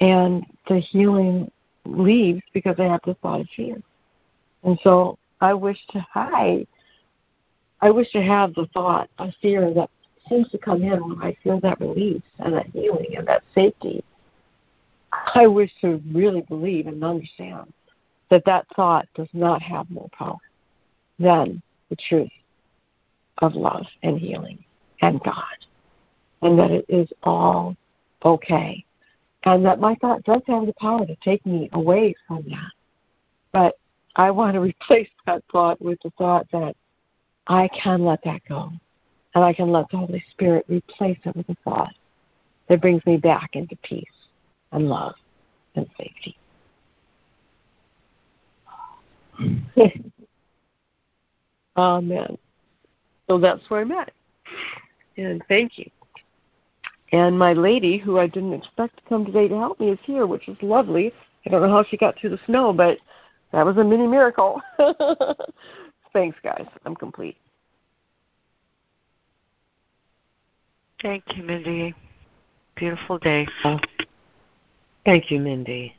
And the healing leaves because I have this thought of fear. And so I wish to hide. I wish to have the thought of fear that seems to come in when I feel that release and that healing and that safety. I wish to really believe and understand that that thought does not have more power than the truth of love and healing and God, and that it is all okay, and that my thought does have the power to take me away from that. But I want to replace that thought with the thought that I can let that go, and I can let the Holy Spirit replace it with a thought that brings me back into peace and love and safety. Hmm. Amen. So that's where I'm at. And thank you. And my lady, who I didn't expect to come today to help me, is here, which is lovely. I don't know how she got through the snow, but that was a mini miracle. Thanks, guys. I'm complete. Thank you, Mindy. Beautiful day. Thank you, Mindy.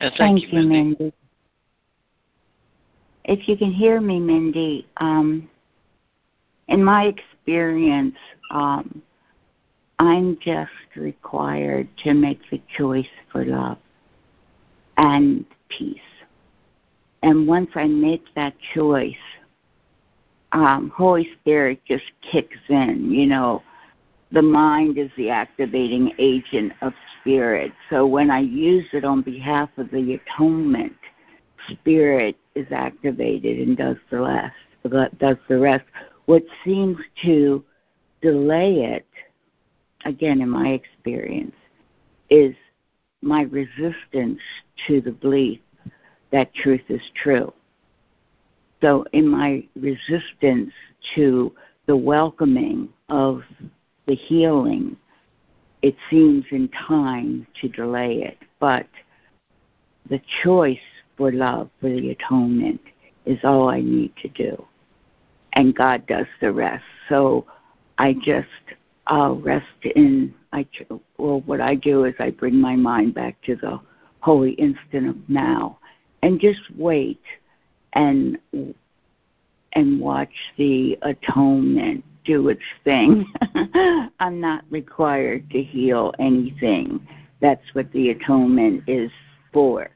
And thank, Thank you, Mindy. If you can hear me, Mindy, um, in my experience, um, I'm just required to make the choice for love and peace. And once I make that choice, um, Holy Spirit just kicks in. You know, the mind is the activating agent of spirit. So when I use it on behalf of the atonement, spirit is activated and does the rest. Does the rest. What seems to delay it, again in my experience, is my resistance to the belief that truth is true. So, in my resistance to the welcoming of the healing, it seems in time to delay it. But the choice for love, for the atonement, is all I need to do. And God does the rest. So I just uh, rest in, I, well, what I do is I bring my mind back to the holy instant of now and just wait and and watch the atonement do its thing. I'm not required to heal anything. That's what the atonement is before.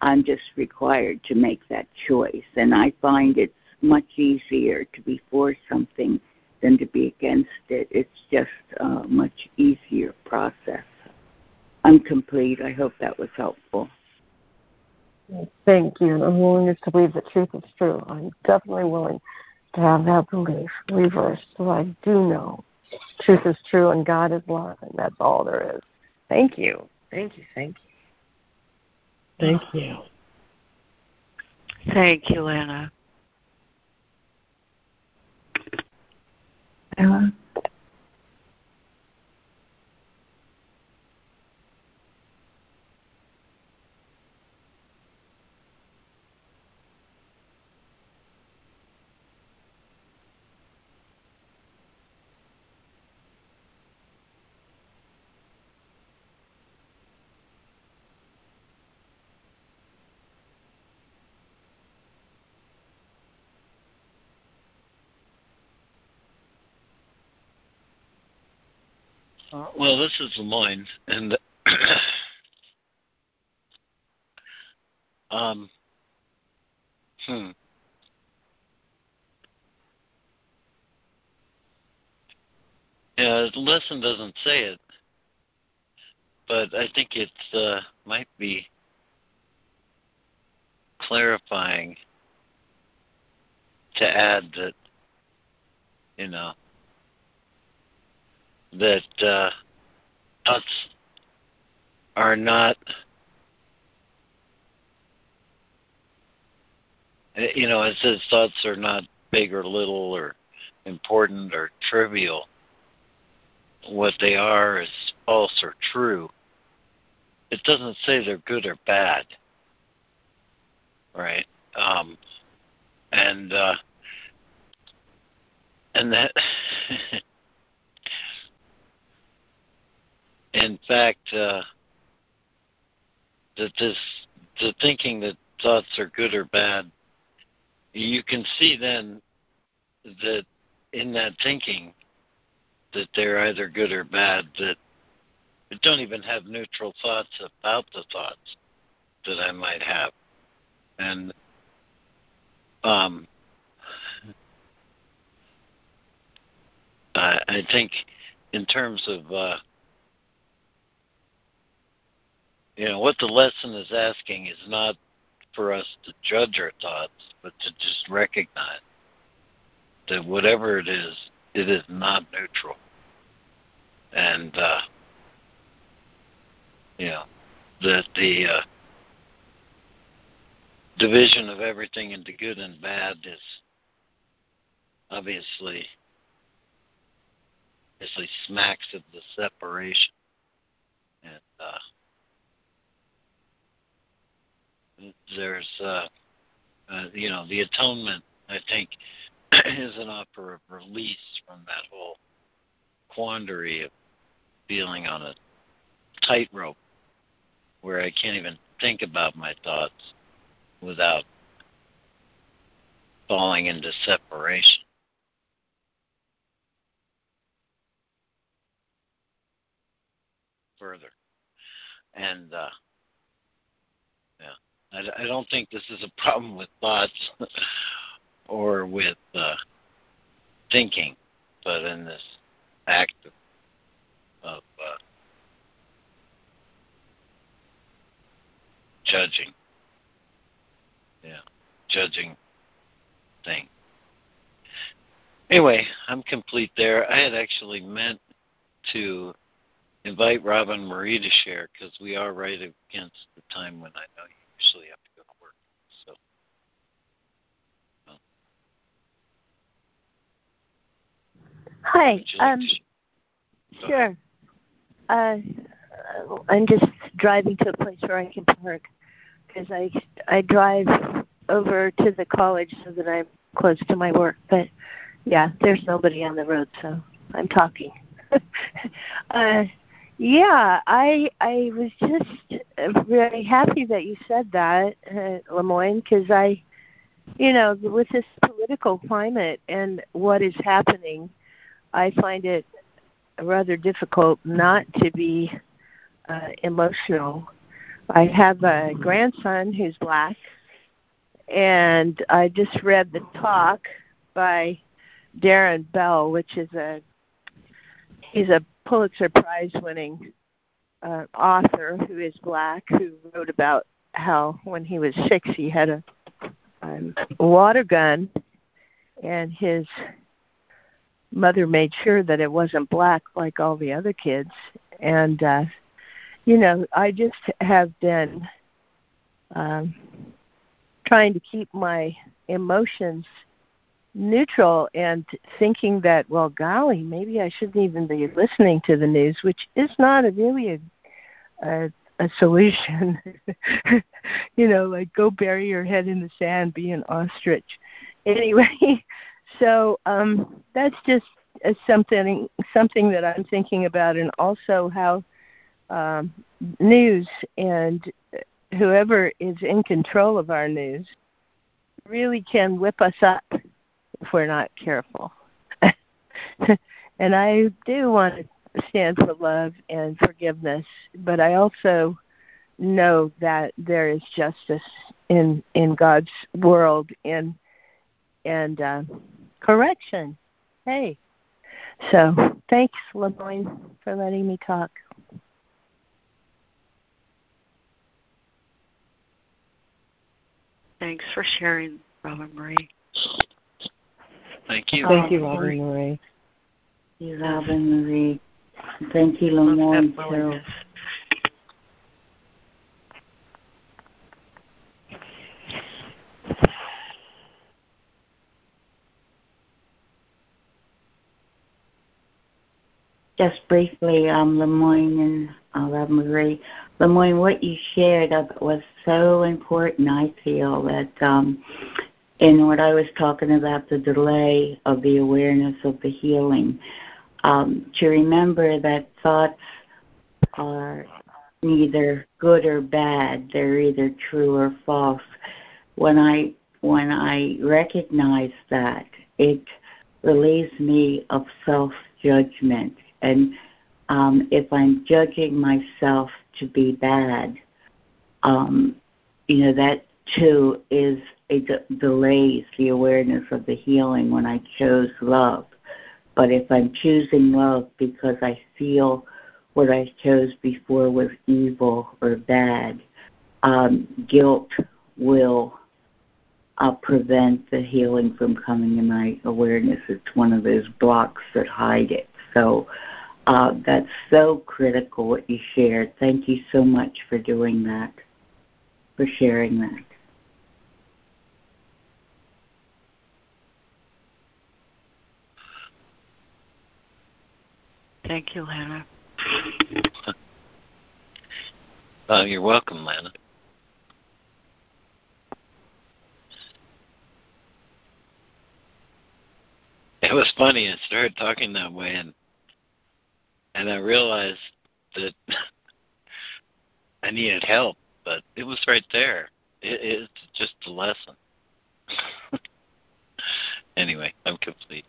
I'm just required to make that choice. And I find it's much easier to be for something than to be against it. It's just a much easier process. I'm complete. I hope that was helpful. Thank you. And I'm willing to believe that truth is true. I'm definitely willing to have that belief reversed so I do know truth is true and God is love, and that's all there is. Thank you. Thank you. Thank you. Thank you. Thank you, Lana. Ella? Well, this is LeMoyne, and um, hmm. Yeah, the lesson doesn't say it, but I think it uh, might be clarifying to add that, you know, that uh, thoughts are not, you know, it says thoughts are not big or little or important or trivial. What they are is false or true. It doesn't say they're good or bad, right? Um, and uh, and that in fact, uh, that this the thinking that thoughts are good or bad, you can see then that in that thinking that they're either good or bad, that don't even have neutral thoughts about the thoughts that I might have, and um, I, I think in terms of uh, you know what the lesson is asking is not for us to judge our thoughts, but to just recognize that whatever it is, it is not neutral, and uh, you know that the uh, division of everything into good and bad is obviously obviously smacks of the separation. And uh, there's uh, uh, you know the atonement I think is an offer of release from that whole quandary of feeling on a tightrope where I can't even think about my thoughts without falling into separation. Further. And uh, I, I don't think this is a problem with thoughts or with uh, thinking, but in this act of, of uh, judging. Yeah, judging thing. Anyway, I'm complete there. I had actually meant to invite Robin Marie to share because we are right against the time when I know you actually have to go to work. So. Hi. Um, sure. Uh, I'm just driving to a place where I can park because I I drive over to the college so that I'm close to my work. But yeah, there's nobody on the road, so I'm talking. uh, yeah, I I was just very happy that you said that, uh, LeMoyne, because I, you know, with this political climate and what is happening, I find it rather difficult not to be uh, emotional. I have a grandson who's black, and I just read the talk by Darrin Bell, which is a he's a Pulitzer Prize winning uh, author who is black who wrote about how when he was six. He had a, um, water gun and his mother made sure that it wasn't black like all the other kids. And uh you know i just have been um trying to keep my emotions neutral and thinking that well golly maybe i shouldn't even be listening to the news which is not a really a a, a solution. You know like go bury your head in the sand be an ostrich. Anyway so um that's just uh, something something that i'm thinking about and also how um news and whoever is in control of our news really can whip us up if we're not careful. and I do want to stand for love and forgiveness, but I also know that there is justice in in God's world and and uh, correction. Hey, so thanks, LeMoyne, for letting me talk. Thanks for sharing, Robin Marie. Thank you. Thank you, Robin Marie. Thank you, Robin Marie. Thank you, LeMoyne, too. Just briefly, um, LeMoyne and uh, Robin Marie. LeMoyne, what you shared was so important, I feel, that um, in what I was talking about the delay of the awareness of the healing, um, to remember that thoughts are neither good or bad; they're either true or false. When I when I recognize that, it relieves me of self judgment, and um, if I'm judging myself to be bad, um, you know that too is it delays the awareness of the healing when I chose love. But if I'm choosing love because I feel what I chose before was evil or bad, um, guilt will uh, prevent the healing from coming in my awareness. It's one of those blocks that hide it. So uh, that's so critical what you shared. Thank you so much for doing that, for sharing that. Thank you, Lana. Uh, you're welcome, Lana. It was funny. I started talking that way, and and I realized that I needed help, but it was right there. It, it's just a lesson. anyway, I'm complete.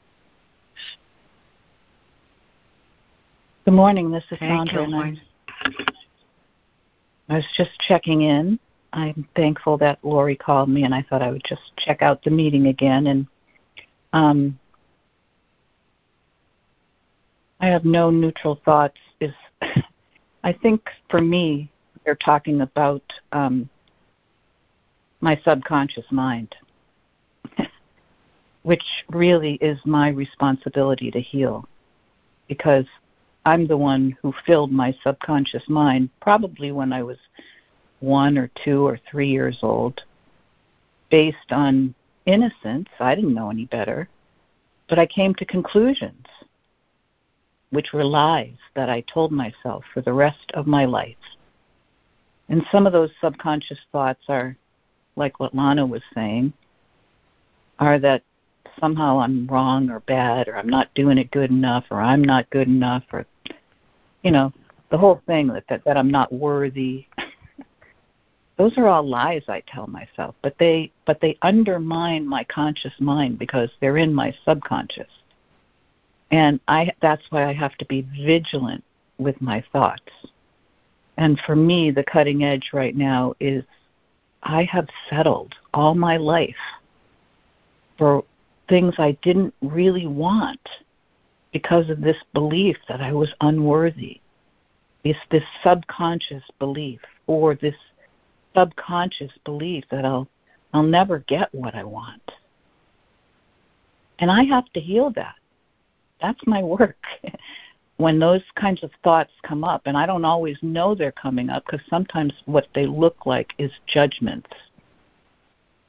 Good morning. This is Thank Sandra. you, and I was just checking in. I'm thankful that Lori called me, and I thought I would just check out the meeting again. And um, I have no neutral thoughts. Is I think for me, they're talking about um, my subconscious mind, which really is my responsibility to heal, because I'm the one who filled my subconscious mind probably when I was one or two or three years old, based on innocence. I didn't know any better. But I came to conclusions, which were lies that I told myself for the rest of my life. And some of those subconscious thoughts are, like what Lana was saying, are that somehow I'm wrong or bad or I'm not doing it good enough or I'm not good enough or you know, the whole thing that that, that I'm not worthy. Those are all lies I tell myself, but they but they undermine my conscious mind because they're in my subconscious. And I that's why I have to be vigilant with my thoughts. And for me, the cutting edge right now is I have settled all my life for things I didn't really want because of this belief that I was unworthy. This this subconscious belief or this subconscious belief that I'll I'll never get what I want. And I have to heal that. That's my work. when those kinds of thoughts come up, and I don't always know they're coming up because sometimes what they look like is judgments.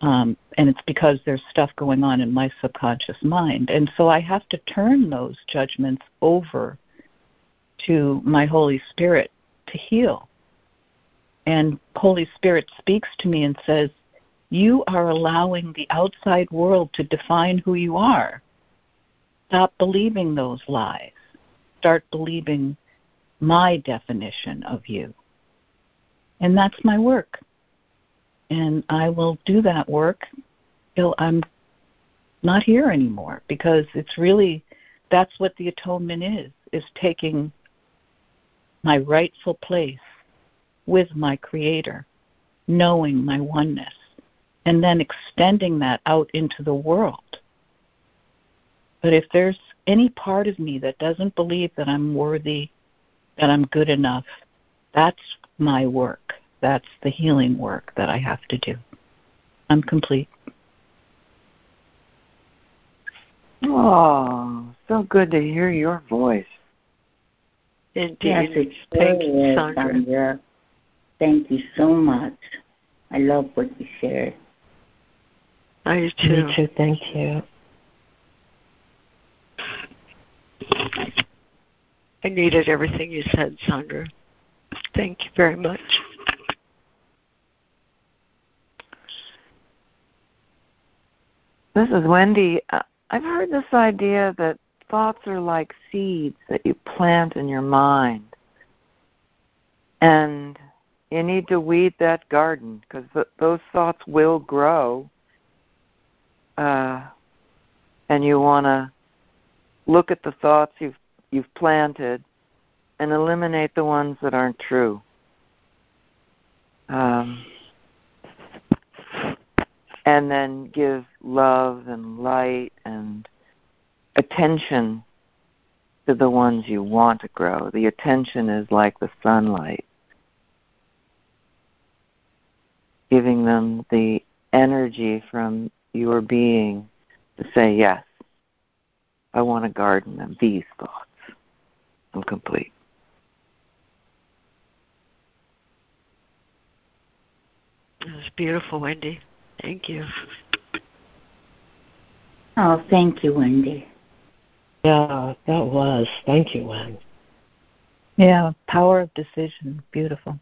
Um, and it's because there's stuff going on in my subconscious mind. And so I have to turn those judgments over to my Holy Spirit to heal. And Holy Spirit speaks to me and says, You are allowing the outside world to define who you are. Stop believing those lies start believing my definition of you. And that's my work. And I will do that work till I'm not here anymore because it's really that's what the atonement is is taking my rightful place with my creator knowing my oneness and then extending that out into the world but if there's any part of me that doesn't believe that I'm worthy, that I'm good enough, that's my work. That's the healing work that I have to do. I'm complete. Oh, so good to hear your voice. Indeed. Yes, it's Thank you, Sandra. Sandra. Thank you so much. I love what you shared. I do too. Me too. Thank you. I needed everything you said, Sandra. Thank you very much. This is Wendy. Uh, I've heard this idea that thoughts are like seeds that you plant in your mind. And you need to weed that garden because th- those thoughts will grow. Uh, and you want to look at the thoughts you've you've planted and eliminate the ones that aren't true. Um, and then give love and light and attention to the ones you want to grow. The attention is like the sunlight, giving them the energy from your being to say, Yes, I want to garden them, these thoughts. I'm complete. It was beautiful, Wendy. Thank you. Oh, thank you, Wendy. Yeah, that was. Thank you, Wen. Yeah, power of decision. Beautiful.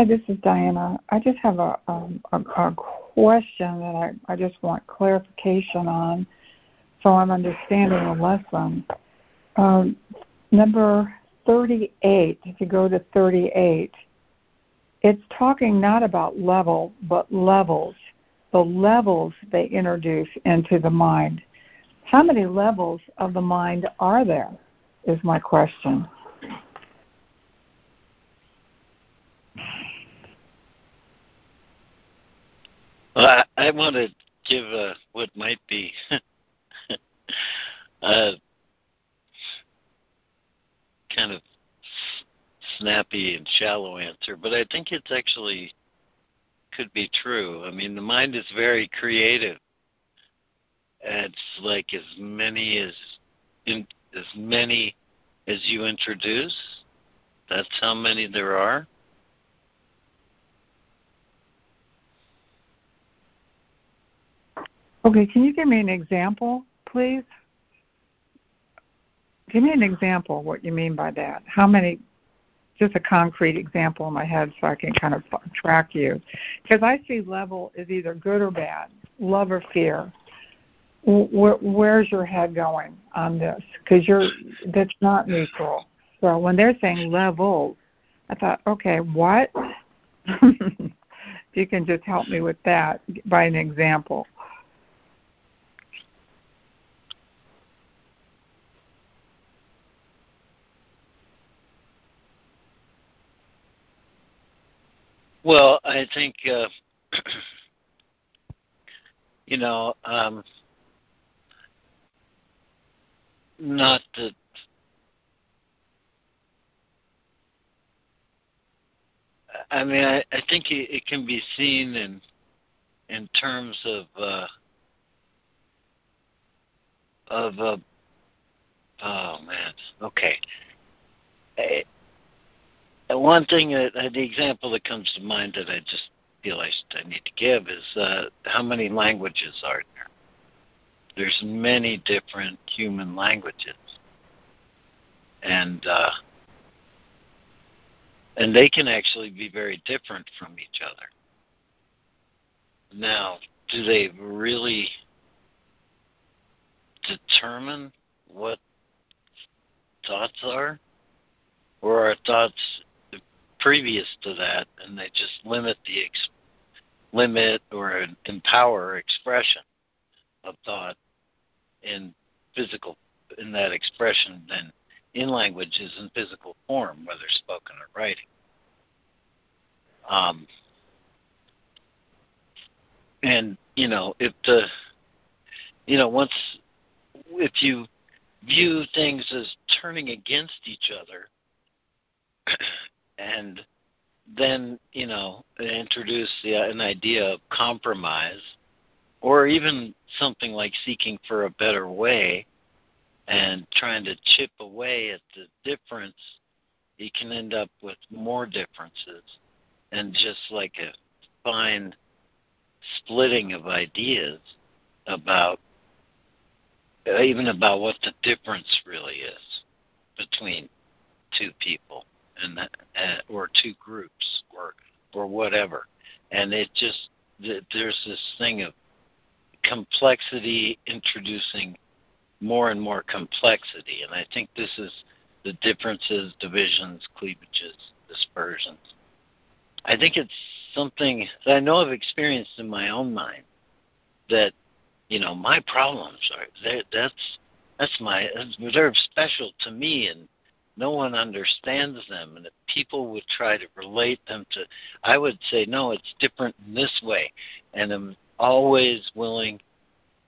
Hi, this is Diana. I just have a um, a, a question that I, I just want clarification on, so I'm understanding the lesson. Um, number 38, if you go to 38, it's talking not about level, but levels. The levels they introduce into the mind. How many levels of the mind are there? Is my question. Well, I, I want to give uh, what might be a kind of snappy and shallow answer, but I think it's actually could be true. I mean, the mind is very creative. It's like as many as in as many as you introduce. That's how many there are. Okay, can you give me an example, please? Give me an example what you mean by that. How many just a concrete example in my head so I can kind of track you. Because I see level is either good or bad, love or fear. Where, where's your head going on this? Because you're that's not neutral. So when they're saying level, I thought, okay, what? if you can just help me with that by an example. Well, I think uh, you know, um, not that. I mean, I, I think it, it can be seen in in terms of uh, of uh, oh man, okay. I, one thing that uh, the example that comes to mind that I just feel I, I need to give is uh, how many languages are there? There's many different human languages, and uh, and they can actually be very different from each other. Now, do they really determine what thoughts are? Or are thoughts previous to that, and they just limit the ex- limit or empower expression of thought in physical in that expression than in languages in physical form, whether spoken or writing. Um, and you know, if the you know once if you view things as turning against each other and then you know introduce the, an idea of compromise or even something like seeking for a better way and trying to chip away at the difference you can end up with more differences and just like a fine splitting of ideas about even about what the difference really is between two people and uh, or two groups or or whatever, and it just there's this thing of complexity introducing more and more complexity, and I think this is the differences, divisions, cleavages, dispersions. I think it's something that I know I've experienced in my own mind that you know my problems are that's that's my they're special to me and no one understands them and if people would try to relate them to i would say no it's different in this way. And i'm always willing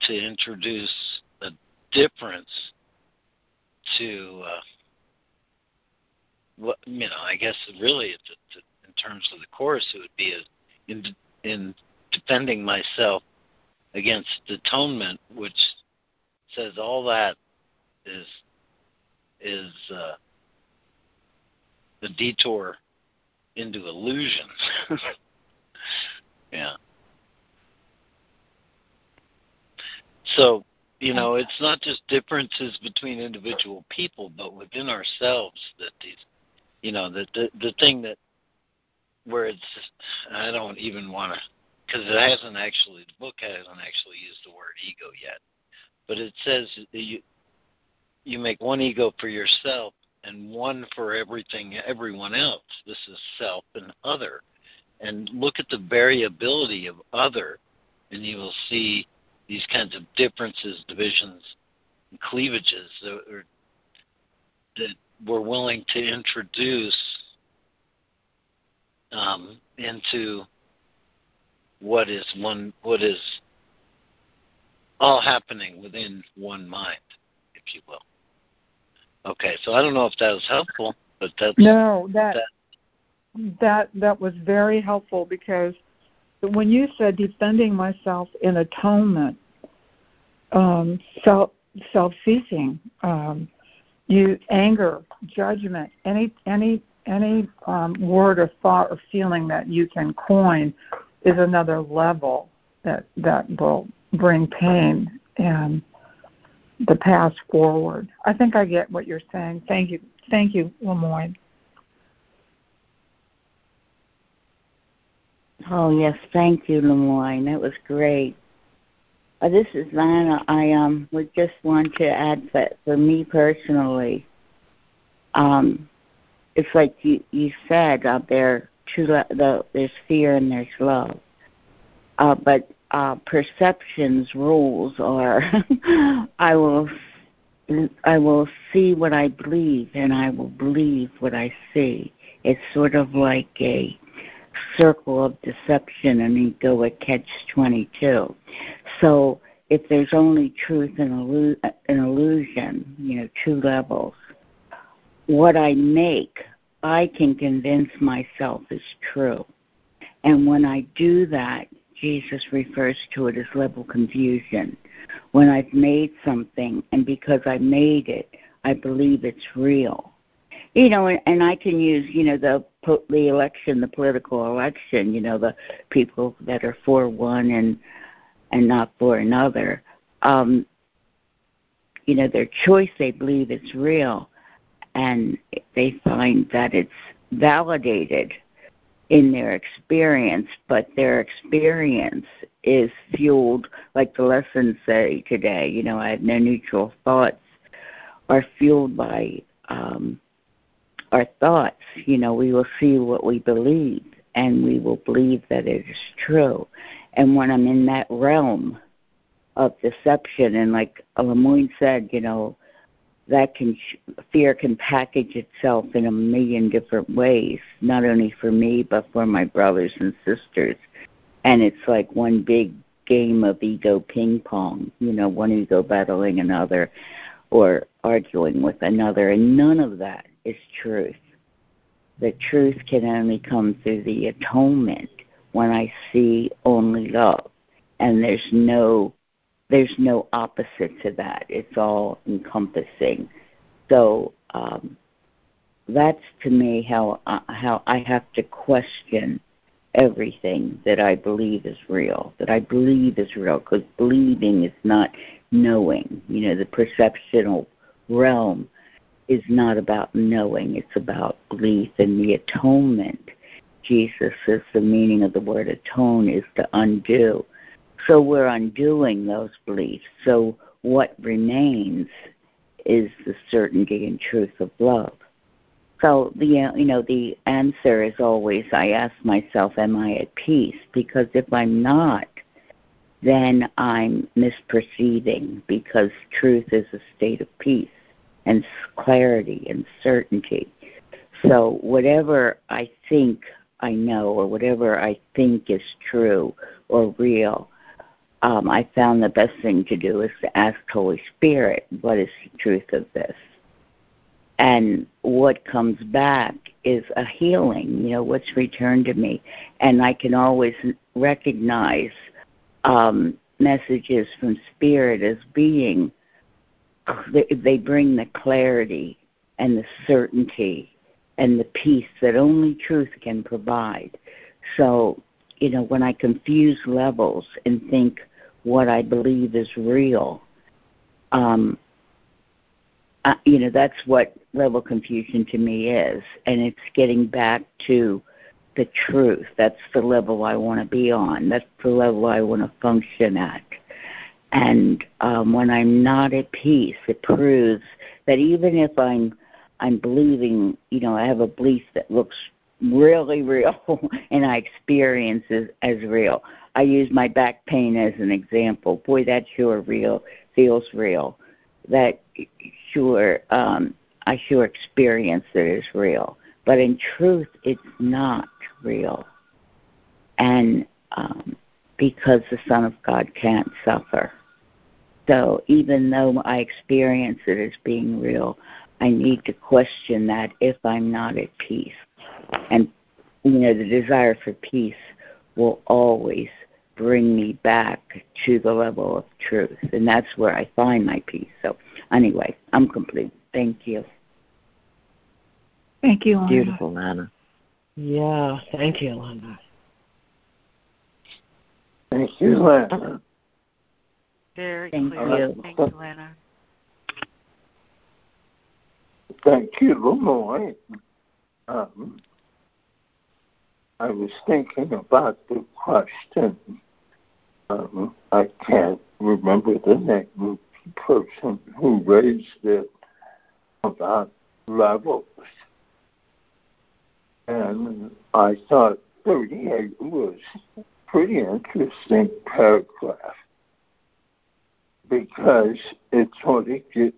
to introduce a difference to uh, what you know i guess really in terms of the course it would be a, in in defending myself against atonement which says all that is is uh, the detour into illusion. yeah. So, you know, it's not just differences between individual people, but within ourselves that these, you know, that the the thing that where it's I don't even want to because it hasn't actually the book hasn't actually used the word ego yet, but it says you you make one ego for yourself and one for everything everyone else. This is self and other. And look at the variability of other, and you will see these kinds of differences, divisions, and cleavages that, are, that we're willing to introduce um, into what is one what is all happening within one mind, if you will. Okay, so I don't know if that was helpful, but that's no that that that, that was very helpful because when you said defending myself in atonement, um, self self ceasing, um, you anger, judgment, any any any um, word or thought or feeling that you can coin is another level that that will bring pain and the path forward. I think I get what you're saying. Thank you. Thank you, LeMoyne. Oh yes, thank you, LeMoyne. That was great. Uh, this is Lana. I um would just want to add that for me personally, um, it's like you you said uh, there. True, the, there's fear and there's love, uh, but uh, perceptions rules are I will I will see what I believe and I will believe what I see. It's sort of like a circle of deception and you go at catch 22. So if there's only truth and illu- an illusion, you know, two levels, what I make, I can convince myself is true. And when I do that, Jesus refers to it as level confusion. When I've made something, and because I made it, I believe it's real. You know, and, and I can use, you know, the the election, the political election. You know, the people that are for one and and not for another. Um, you know, their choice, they believe it's real, and they find that it's validated in their experience, but their experience is fueled, like the lessons say today, you know, I have no neutral thoughts, are fueled by um, our thoughts. You know, we will see what we believe, and we will believe that it is true. And when I'm in that realm of deception, and like LeMoyne said, you know, that can fear can package itself in a million different ways not only for me but for my brothers and sisters. And it's like one big game of ego ping pong you know one ego battling another or arguing with another. And none of that is truth. The truth can only come through the atonement when i see only love. And there's no there's no opposite to that. It's all encompassing. So um, that's to me how uh, how I have to question everything that I believe is real. That I believe is real because believing is not knowing. You know, the perceptional realm is not about knowing. It's about belief and the atonement. Jesus says the meaning of the word atone is to undo so we're undoing those beliefs. So what remains is the certainty and truth of love. So the you know the answer is always I ask myself, am I at peace? Because if I'm not, then I'm misperceiving because truth is a state of peace and clarity and certainty. So whatever I think I know or whatever I think is true or real, um, I found the best thing to do is to ask Holy Spirit, what is the truth of this? And what comes back is a healing, you know, what's returned to me. And I can always recognize um, messages from Spirit as being, they bring the clarity and the certainty and the peace that only truth can provide. So, you know, when I confuse levels and think, what I believe is real. Um, uh, you know, that's what level confusion to me is, and it's getting back to the truth. That's the level I want to be on. That's the level I want to function at. And um, when I'm not at peace, it proves that even if I'm I'm believing, you know, I have a belief that looks really real and I experience it as real. I use my back pain as an example. Boy, that sure real feels real. That sure um, I sure experience that is real. But in truth, it's not real. And um, because the Son of God can't suffer. So even though I experience it as being real, I need to question that if I'm not at peace. And you know, the desire for peace will always bring me back to the level of truth. And that's where I find my peace. So, anyway, I'm complete. Thank you. Thank you, Lana. Beautiful, Lana. Yeah, thank you, Lana. Thank you, Lana. Very Thank clear. you. Thank you, Lana. Thank you, LeMoyne. Um, I was thinking about the question. Um, I can't remember the name of the person who raised it about levels. And I thought 38 was a pretty interesting paragraph because it sort of gives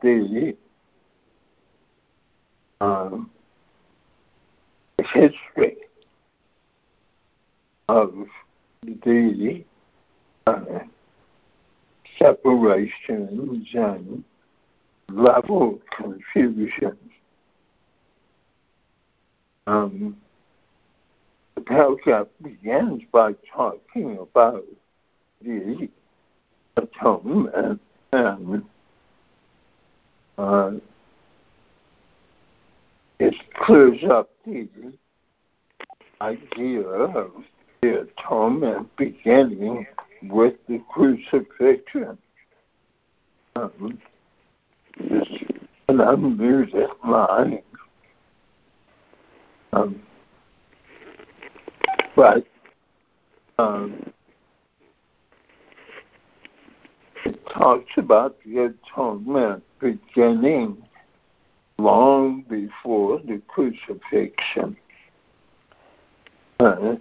the um, history the uh, separations and level confusion. Um, the paragraph begins by talking about the atonement and uh, it clears up the idea of the atonement beginning with the crucifixion. Um, it's an unmuted line. Um, but um, it talks about the atonement beginning long before the crucifixion. Uh,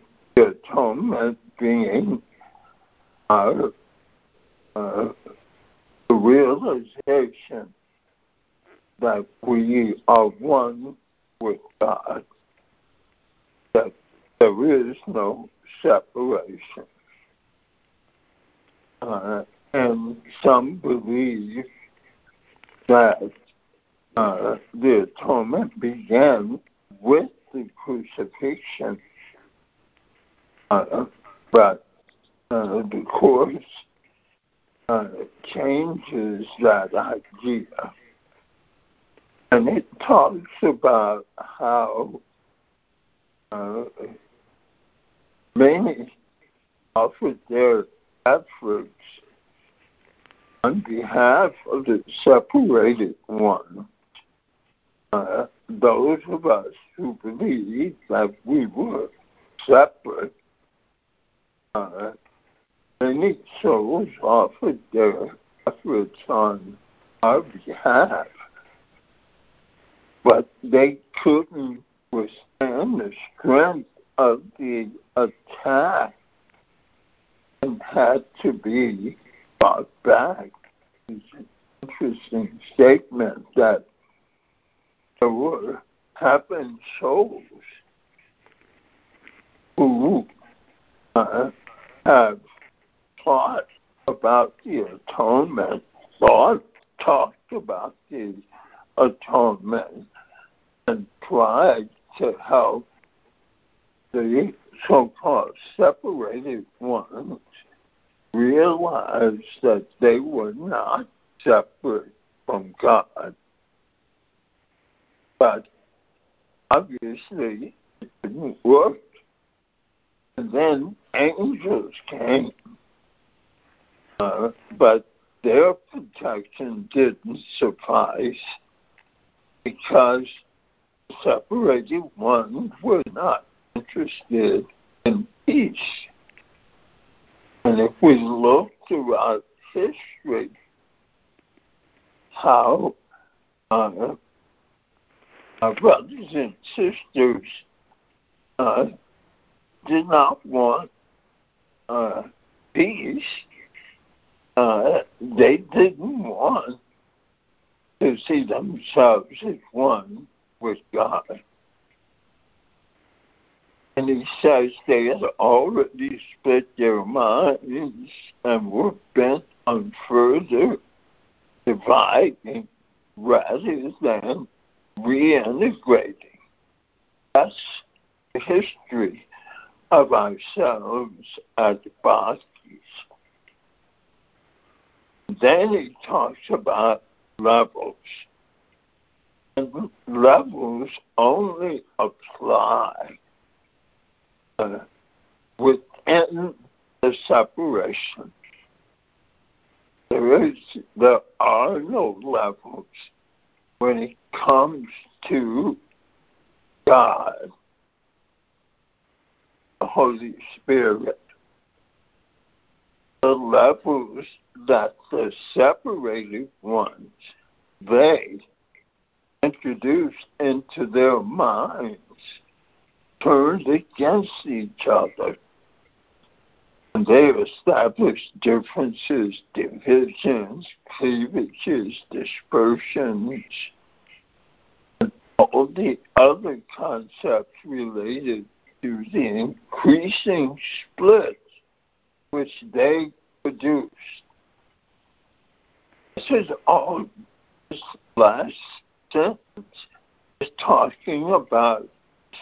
atonement being our uh, the realization that we are one with God, that there is no separation. Uh, and some believe that uh, the atonement began with the crucifixion, uh, but uh, the Course uh, changes that idea. And it talks about how uh, many offered their efforts on behalf of the separated one. Uh, those of us who believe that we were separate, uh, many souls offered their efforts on our behalf, but they couldn't withstand the strength of the attack and had to be brought back. It's an interesting statement that there were happened souls who uh, have thought about the atonement, thought, talked about the atonement, and tried to help the so-called separated ones realize that they were not separate from God. But obviously it didn't work. And then angels came. Uh, but their protection didn't suffice because separated ones were not interested in peace. And if we look throughout history, how uh, our brothers and sisters uh, did not want uh, peace, uh, they didn't want to see themselves as one with God. And he says they had already split their minds and were bent on further dividing rather than reintegrating. That's history of ourselves as Bhaktis. Then he talks about levels. And levels only apply uh, within the separation. There is there are no levels when it comes to God, Holy Spirit. The levels that the separated ones they introduced into their minds turned against each other. And they established differences, divisions, cleavages, dispersions, and all the other concepts related to the increasing splits which they produced. This is all this last sentence is talking about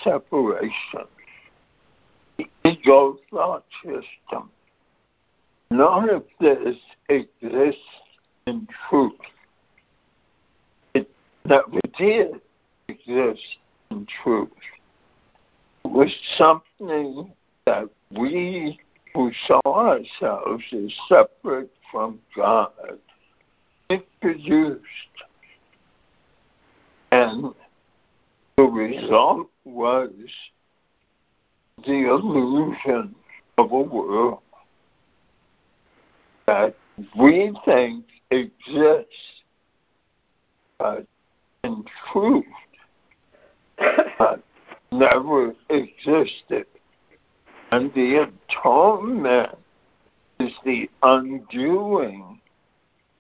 separation. The ego thought system. None of this exists in truth. It never did exist in truth. Was something that we who saw ourselves as separate from God introduced. And the result was the illusion of a world that we think exists, but in truth never existed. And the atonement is the undoing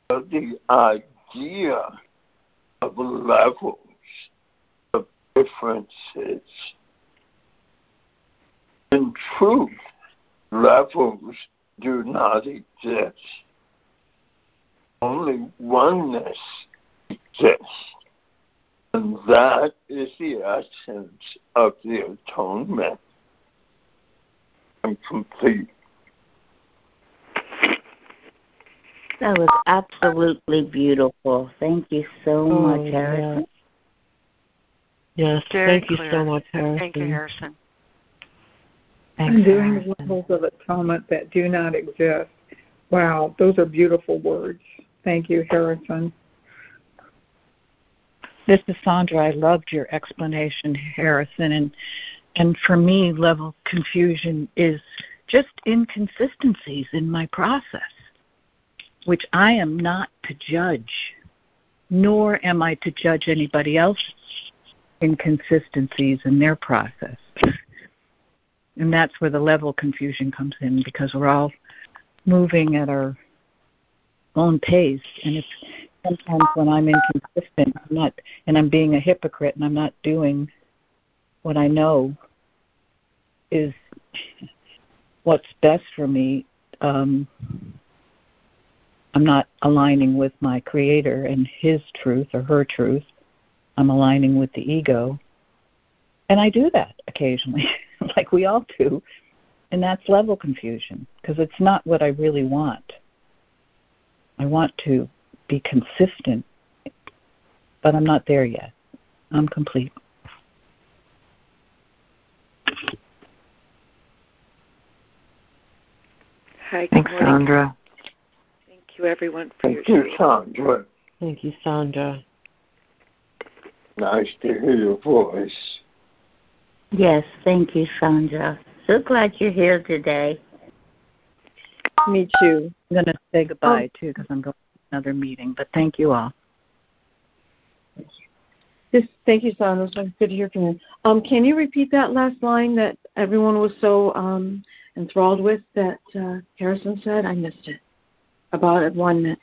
of the idea of levels of differences. In truth, levels do not exist. Only oneness exists. And that is the essence of the atonement. I'm complete. That was absolutely beautiful. Thank you so Oh, much, Harrison. Yes, Very thank you so much, Harrison. Thank you, Harrison. Thanks, and doing Harrison. levels of atonement that do not exist. Wow, those are beautiful words. Thank you, Harrison. This is Sandra. I loved your explanation, Harrison, and and for me, level confusion is just inconsistencies in my process, which I am not to judge, nor am I to judge anybody else's inconsistencies in their process. And that's where the level confusion comes in because we're all moving at our own pace. And it's sometimes when I'm inconsistent, I'm not, and I'm being a hypocrite, and I'm not doing what I know is what's best for me. Um, I'm not aligning with my creator and his truth or her truth. I'm aligning with the ego. And I do that occasionally, like we all do. And that's level confusion because it's not what I really want. I want to be consistent, but I'm not there yet. I'm complete. Hi, good Thanks, morning. Sandra. Thank you, everyone, for Thank your you, sharing. Sandra. Thank you, Sandra. Nice to hear your voice. Yes, thank you, Sandra. So glad you're here today. Me too. I'm going to say goodbye oh. too because I'm going to another meeting. But thank you all. Yes, thank you, Sandra. It's good to hear from you. Um, can you repeat that last line that everyone was so um, enthralled with that uh, Harrison said? I missed it. About atonement.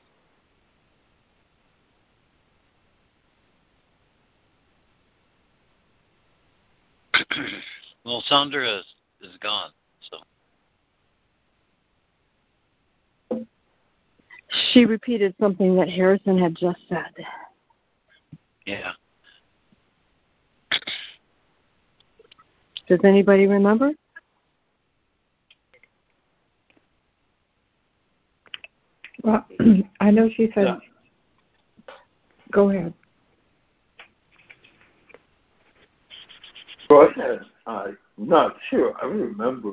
well, Sandra is, is gone, so She repeated something that Harrison had just said. yeah. Does anybody remember? Well, I know she said, Yeah. go ahead. But I'm not sure I remember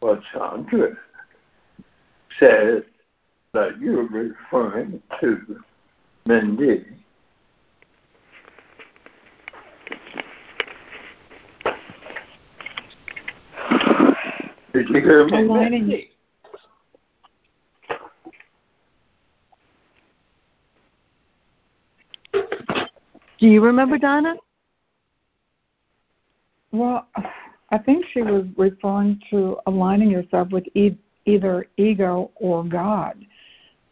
what Sandra said that you're referring to Mindy. Did you hear me? Aligning. Do you remember, Donna? Well, I think she was referring to aligning yourself with e- either ego or God.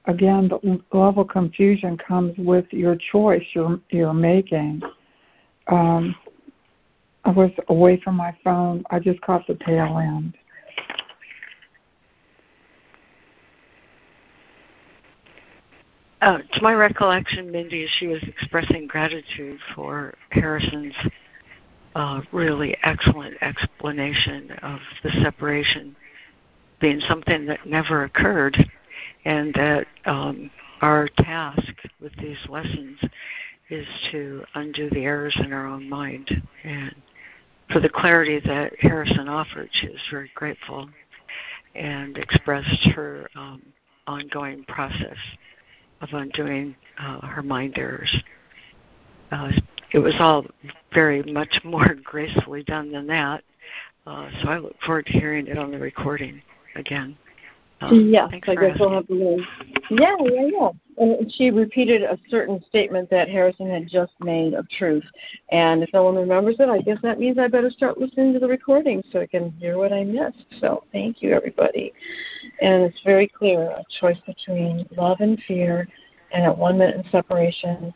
Again, the level of confusion comes with your choice you're, you're making. Um, I was away from my phone. I just caught the tail end. Uh, to my recollection, Mindy, she was expressing gratitude for Harrison's uh, really excellent explanation of the separation being something that never occurred, and that um, our task with these lessons is to undo the errors in our own mind. And for the clarity that Harrison offered, she was very grateful and expressed her um, ongoing process of undoing uh, her mind errors. Uh, it was all very much more gracefully done than that. Uh, so I look forward to hearing it on the recording again. Um, yes, I guess we'll have to learn. Yeah, yeah, yeah. And she repeated a certain statement that Harrison had just made of truth. And if no one remembers it, I guess that means I better start listening to the recording so I can hear what I missed. So thank you, everybody. And it's very clear a choice between love and fear and atonement in separation.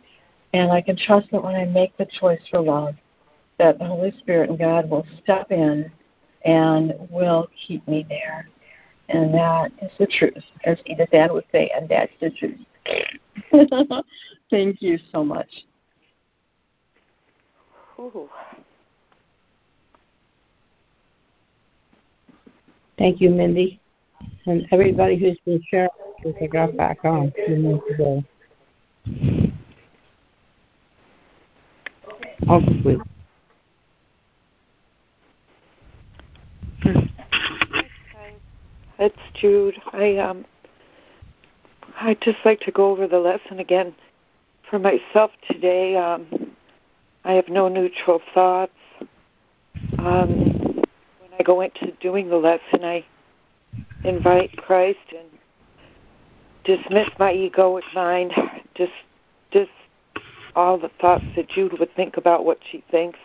And I can trust that when I make the choice for love, that the Holy Spirit and God will step in and will keep me there. And that is the truth, as Edith Ann would say, and that's the truth. Thank you so much. Ooh. Thank you, Mindy. And everybody who's been sharing since I got back on a few minutes ago. Hopefully. It's Jude. I um I'd just like to go over the lesson again for myself today. Um, I have no neutral thoughts. Um, when I go into doing the lesson, I invite Christ and dismiss my egoic mind, just just all the thoughts that Jude would think about what she thinks,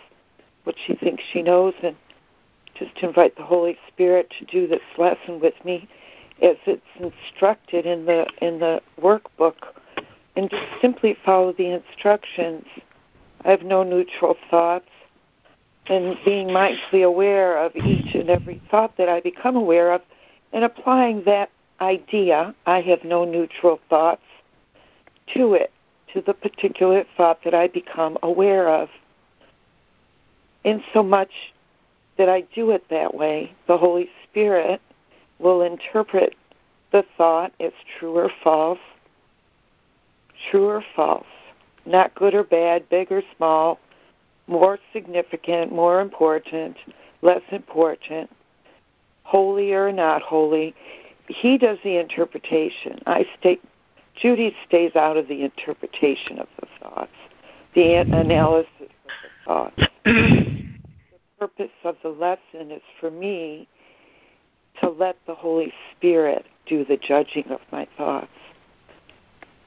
what she thinks she knows, and just to invite the Holy Spirit to do this lesson with me as it's instructed in the in the workbook and just simply follow the instructions. I have no neutral thoughts and being mindfully aware of each and every thought that I become aware of and applying that idea, I have no neutral thoughts, to it, to the particular thought that I become aware of. In so much that I do it that way, the Holy Spirit will interpret the thought as true or false, true or false, not good or bad, big or small, more significant, more important, less important, holy or not holy. He does the interpretation. I stay, Judy stays out of the interpretation of the thoughts, the analysis of the thoughts. purpose of the lesson is for me to let the Holy Spirit do the judging of my thoughts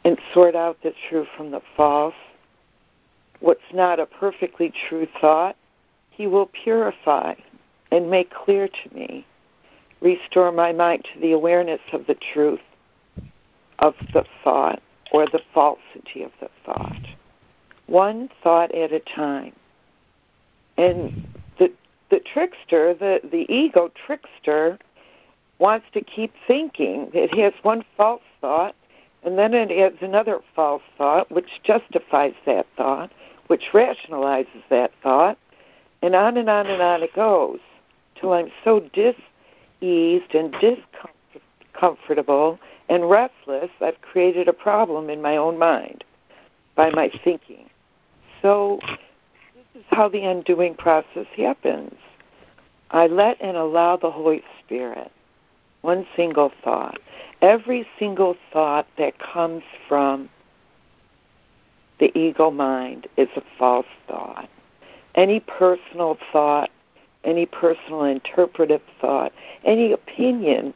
and sort out the true from the false. What's not a perfectly true thought, He will purify and make clear to me, restore my mind to the awareness of the truth of the thought or the falsity of the thought. One thought at a time. And the trickster, the, the ego trickster, wants to keep thinking. It has one false thought, and then it adds another false thought, which justifies that thought, which rationalizes that thought, and on and on and on it goes till I'm so diseased and discomfortable and restless, I've created a problem in my own mind by my thinking. So, is how the undoing process happens. I let and allow the Holy Spirit, one single thought. Every single thought that comes from the ego mind is a false thought. Any personal thought, any personal interpretive thought, any opinion,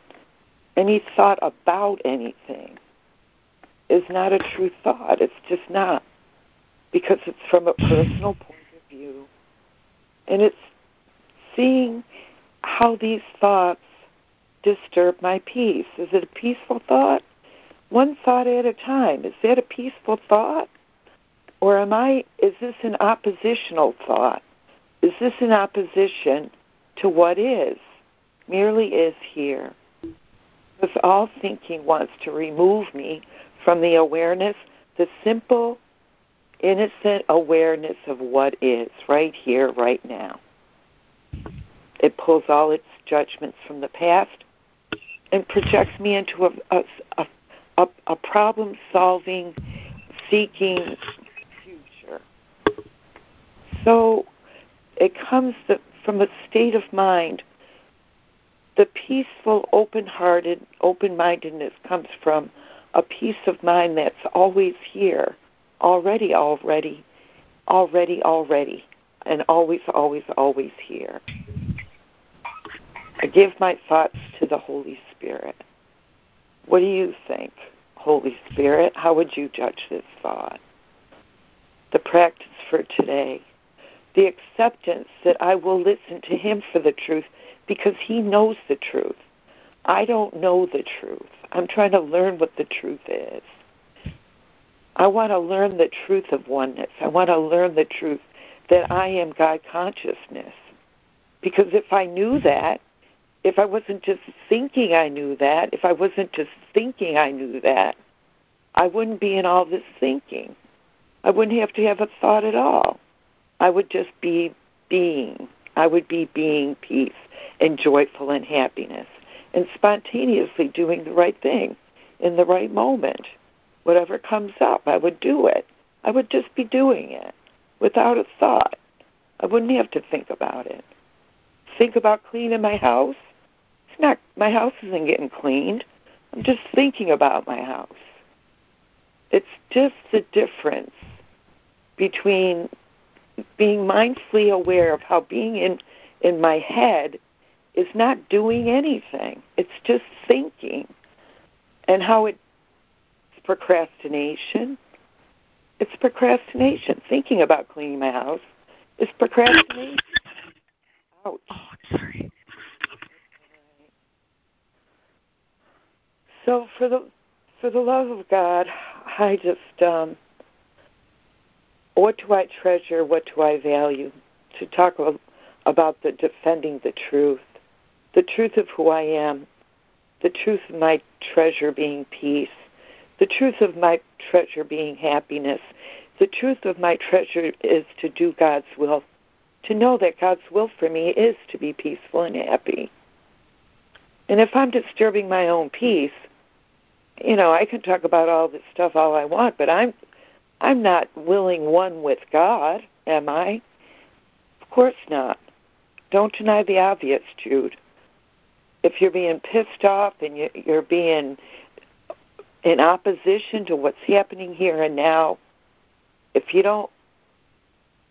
any thought about anything is not a true thought. It's just not. Because it's from a personal point. And it's seeing how these thoughts disturb my peace. Is it a peaceful thought? One thought at a time. Is that a peaceful thought? Or am I is this an oppositional thought? Is this an opposition to what is? Merely is here. Because all thinking wants to remove me from the awareness, the simple, innocent awareness of what is right here, right now. It pulls all its judgments from the past and projects me into a, a, a, a problem solving, seeking future. So it comes from a state of mind. The peaceful, open hearted, open mindedness comes from a peace of mind that's always here, already, already, already, already, and always, always, always here. I give my thoughts to the Holy Spirit. What do you think, Holy Spirit? How would you judge this thought? The practice for today. The acceptance that I will listen to Him for the truth because He knows the truth. I don't know the truth. I'm trying to learn what the truth is. I want to learn the truth of oneness. I want to learn the truth that I am God consciousness. Because if I knew that, if I wasn't just thinking I knew that, if I wasn't just thinking I knew that, I wouldn't be in all this thinking. I wouldn't have to have a thought at all. I would just be being. I would be being peace and joyful and happiness and spontaneously doing the right thing in the right moment. Whatever comes up, I would do it. I would just be doing it without a thought. I wouldn't have to think about it. Think about cleaning my house? It's not my house isn't getting cleaned. I'm just thinking about my house. It's just the difference between being mindfully aware of how being in in my head is not doing anything. It's just thinking. And how it's procrastination. It's procrastination. Thinking about cleaning my house is procrastination. Ouch. Oh, sorry. So for the for the love of God, I just um, what do I treasure? What do I value? To talk about the defending the truth the truth of who I am, the truth of my treasure being peace, the truth of my treasure being happiness, the truth of my treasure is to do God's will, to know that God's will for me is to be peaceful and happy. And if I'm disturbing my own peace, you know, I can talk about all this stuff all I want, but I'm I'm not willing one with God, am I? Of course not. Don't deny the obvious, Jude if you're being pissed off and you're being in opposition to what's happening here and now, if you don't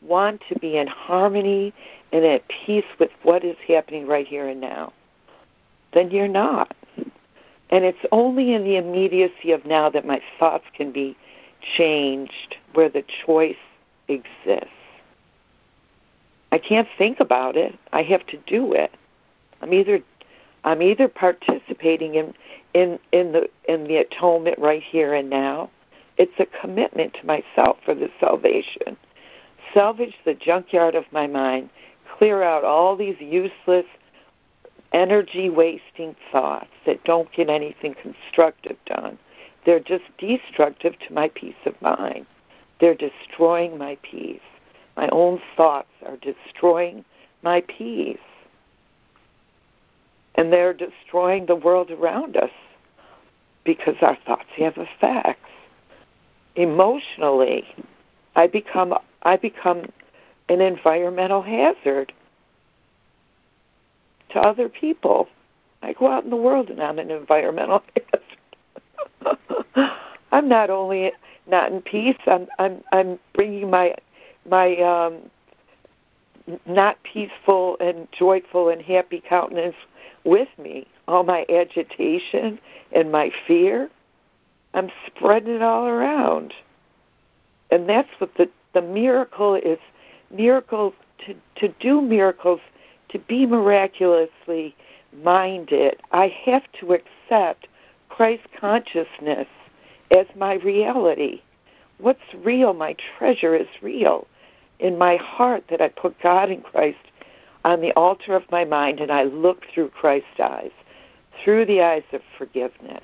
want to be in harmony and at peace with what is happening right here and now, then you're not. And it's only in the immediacy of now that my thoughts can be changed, where the choice exists. I can't think about it. I have to do it. I'm either I'm either participating in in in the in the atonement right here and now. It's a commitment to myself for the salvation. Salvage the junkyard of my mind. Clear out all these useless energy wasting thoughts that don't get anything constructive done. They're just destructive to my peace of mind. They're destroying my peace. My own thoughts are destroying my peace and they're destroying the world around us because our thoughts have effects. Emotionally, I become I become an environmental hazard to other people. I go out in the world and I'm an environmental hazard. I'm not only not in peace. I'm I'm I'm bringing my my um, not peaceful and joyful and happy countenance with me. All my agitation and my fear. I'm spreading it all around. And that's what the, the miracle is miracles to, to do miracles, to be miraculously minded, I have to accept Christ consciousness as my reality. What's real? My treasure is real. In my heart, that I put God and Christ on the altar of my mind and I look through Christ's eyes, through the eyes of forgiveness,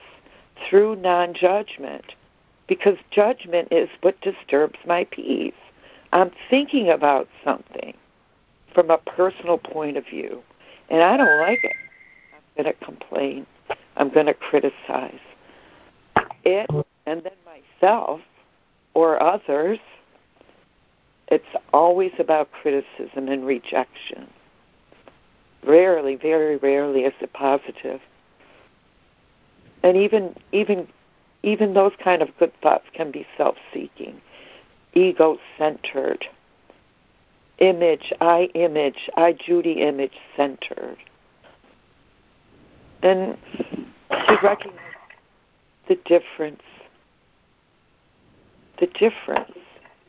through non judgment, because judgment is what disturbs my peace. I'm thinking about something from a personal point of view, and I don't like it. I'm going to complain. I'm going to criticize it and then myself or others. It's always about criticism and rejection. Rarely, very rarely is it positive. And even even even those kind of good thoughts can be self-seeking, ego-centered, image, I image, I Judy image centered. And to recognize the difference. The difference.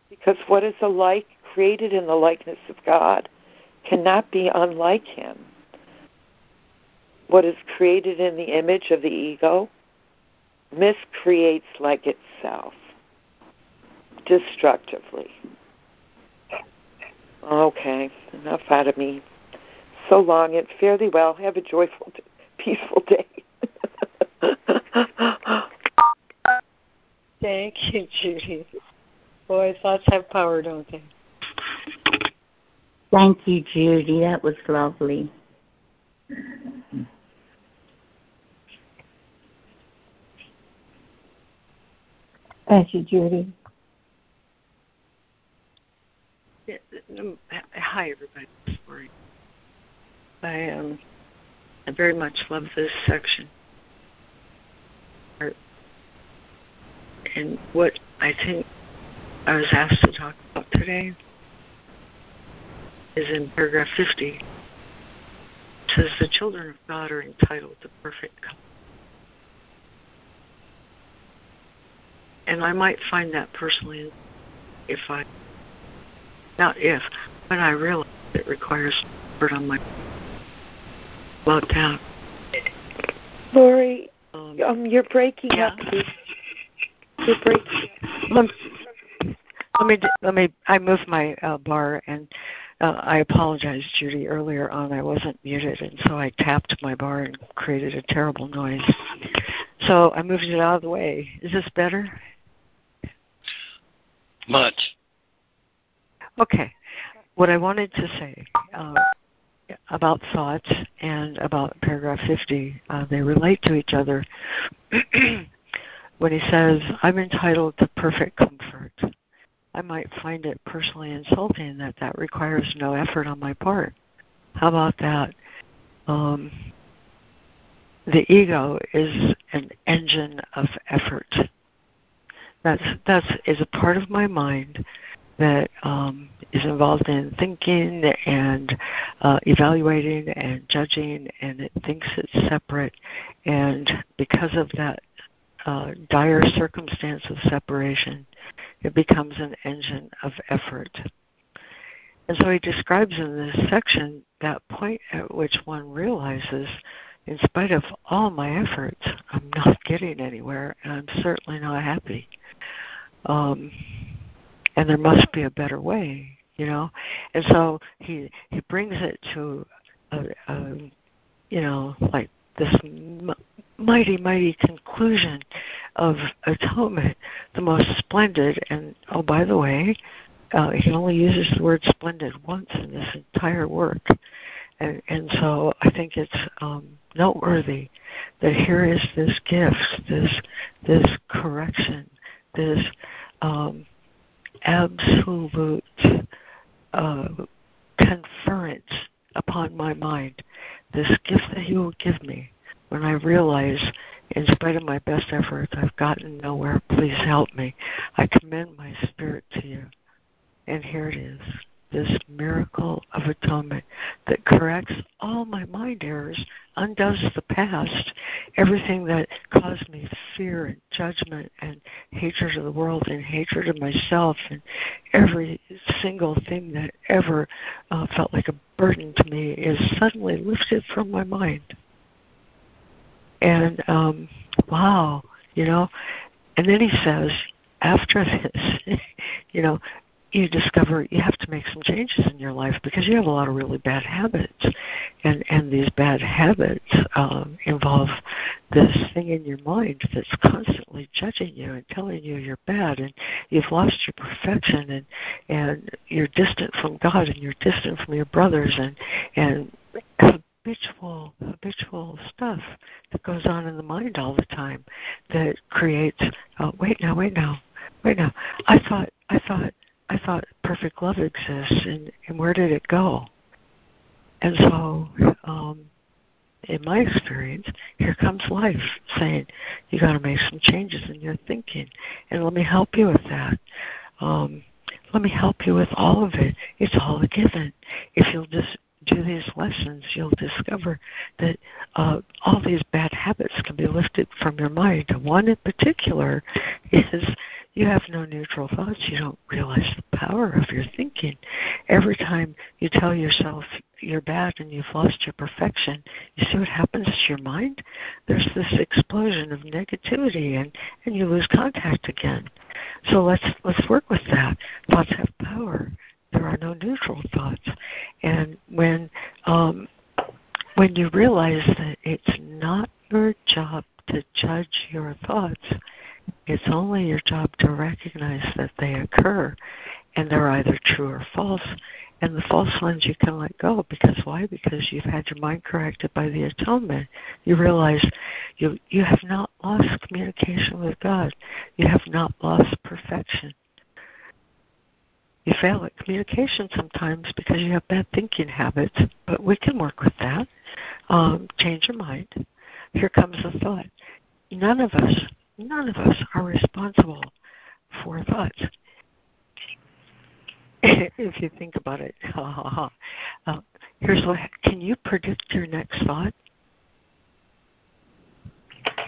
Because what is alike, created in the likeness of God, cannot be unlike Him. What is created in the image of the ego miscreates like itself, destructively. Okay, enough out of me. So long and fare thee well. Have a joyful, peaceful day. Thank you, Judy. Boy, thoughts have power, don't they? Thank you, Judy. That was lovely. Thank you, Judy. Hi, everybody. Morning. I um, I very much love this section. And what I think I was asked to talk about today is in paragraph 50. It says the children of God are entitled to perfect. And I might find that personally if I, not if, but I realize it requires effort on my about that. Lori, um, um, you're breaking yeah. up. You're breaking Up. let me let me. I moved my uh, bar, and uh, I apologize, Judy. Earlier on, I wasn't muted, and so I tapped my bar and created a terrible noise. So I moved it out of the way. Is this better? Much. Okay. What I wanted to say uh, about thoughts and about paragraph 50, uh, they relate to each other. when he says, I'm entitled to perfect comfort, I might find it personally insulting that that requires no effort on my part. How about that? Um, the ego is an engine of effort. That's that's is a part of my mind that um, is involved in thinking and uh, evaluating and judging, and it thinks it's separate. And because of that uh, dire circumstance of separation, it becomes an engine of effort. And so he describes in this section that point at which one realizes, in spite of all my efforts, I'm not getting anywhere, and I'm certainly not happy. Um, and there must be a better way, you know. And so he he brings it to a, a you know like this m- mighty mighty conclusion of atonement, the most splendid. And oh, by the way, uh, he only uses the word splendid once in this entire work. And, and so I think it's um, noteworthy that here is this gift, this this correction, this um, absolute uh, conference upon my mind, this gift that He will give me when I realize, in spite of my best efforts, I've gotten nowhere. Please help me. I commend my spirit to you. And here it is this miracle of atonement that corrects all my mind errors, undoes the past, everything that caused me fear and judgment and hatred of the world and hatred of myself, and every single thing that ever uh, felt like a burden to me is suddenly lifted from my mind. And um, wow, you know, and then he says, after this, you know, you discover you have to make some changes in your life because you have a lot of really bad habits. And and these bad habits um involve this thing in your mind that's constantly judging you and telling you you're bad and you've lost your perfection and and you're distant from god and you're distant from your brothers and and habitual habitual stuff that goes on in the mind all the time that creates oh wait now wait now wait now. I thought i thought I thought perfect love exists, and, and where did it go? And so, um, in my experience, here comes life saying, you got to make some changes in your thinking, and let me help you with that. Um, let me help you with all of it. It's all a given. If you'll just do these lessons, you'll discover that uh, all these bad habits can be lifted from your mind. One in particular is you have no neutral thoughts. You don't realize the power of your thinking. Every time you tell yourself you're bad and you've lost your perfection, you see what happens to your mind? There's this explosion of negativity and, and you lose contact again. So let's let's work with that. Thoughts have power. There are no neutral thoughts. And when um, when you realize that it's not your job to judge your thoughts, it's only your job to recognize that they occur and they're either true or false. And the false ones you can let go because why? Because you've had your mind corrected by the atonement. You realize you you have not lost communication with God. You have not lost perfection. You fail at communication sometimes because you have bad thinking habits, but we can work with that. Um, change your mind. Here comes the thought. None of us none of us are responsible for thoughts. if you think about it, uh, here's what can you predict your next thought?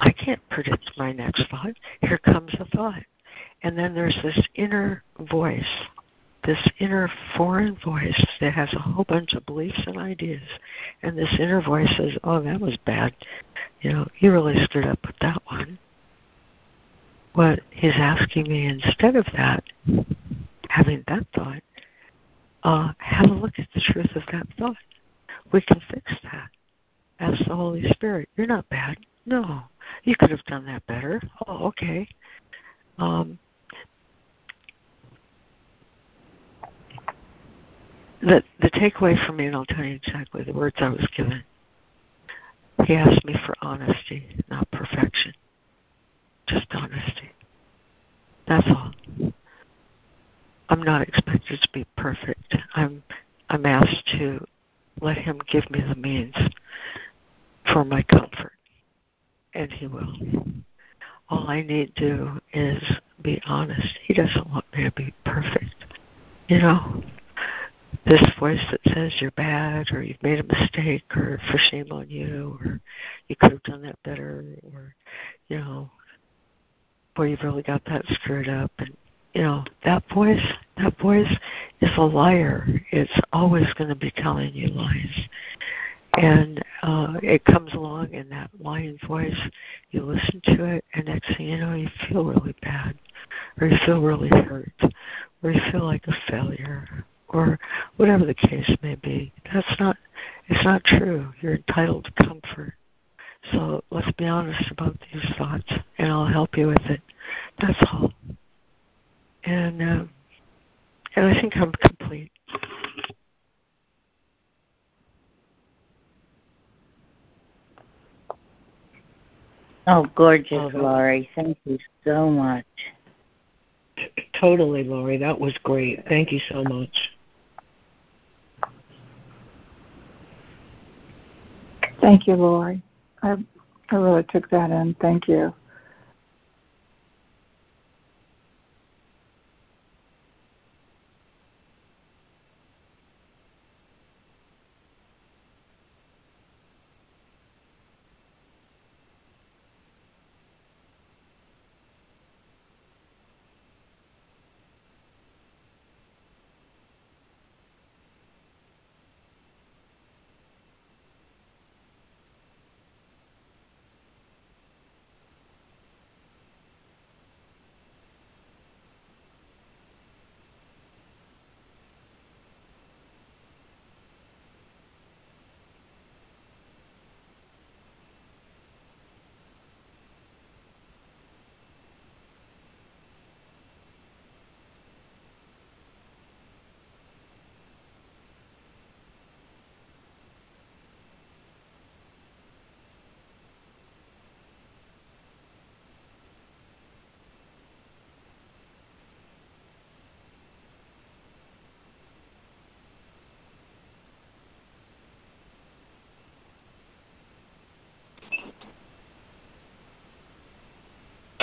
I can't predict my next thought. Here comes a thought. And then there's this inner voice, this inner foreign voice that has a whole bunch of beliefs and ideas. And this inner voice says, Oh, that was bad. You know, you really screwed up with that one what he's asking me instead of that, having that thought, uh, have a look at the truth of that thought. We can fix that. Ask the Holy Spirit, you're not bad. No, you could have done that better. Oh, okay. Um, the the takeaway for me, and I'll tell you exactly the words I was given. He asked me for honesty, not perfection just honesty. That's all. I'm not expected to be perfect. I'm I'm asked to let him give me the means for my comfort. And he will. All I need to do is be honest. He doesn't want me to be perfect. You know? This voice that says you're bad or you've made a mistake or for shame on you or you could have done that better or you know, boy, you've really got that screwed up. And, you know, that voice, that voice is a liar. It's always going to be telling you lies. And uh, it comes along in that lying voice. You listen to it, and next thing you know, you feel really bad, or you feel really hurt, or you feel like a failure, or whatever the case may be. That's not. It's not true. You're entitled to comfort. So let's be honest about these thoughts, and I'll help you with it. That's all. And uh, and I think I'm complete. Oh, gorgeous, oh, Laurie. Thank you so much. Totally, Laurie. That was great. Thank you so much. Thank you, Lori. I, I really took that in. Thank you.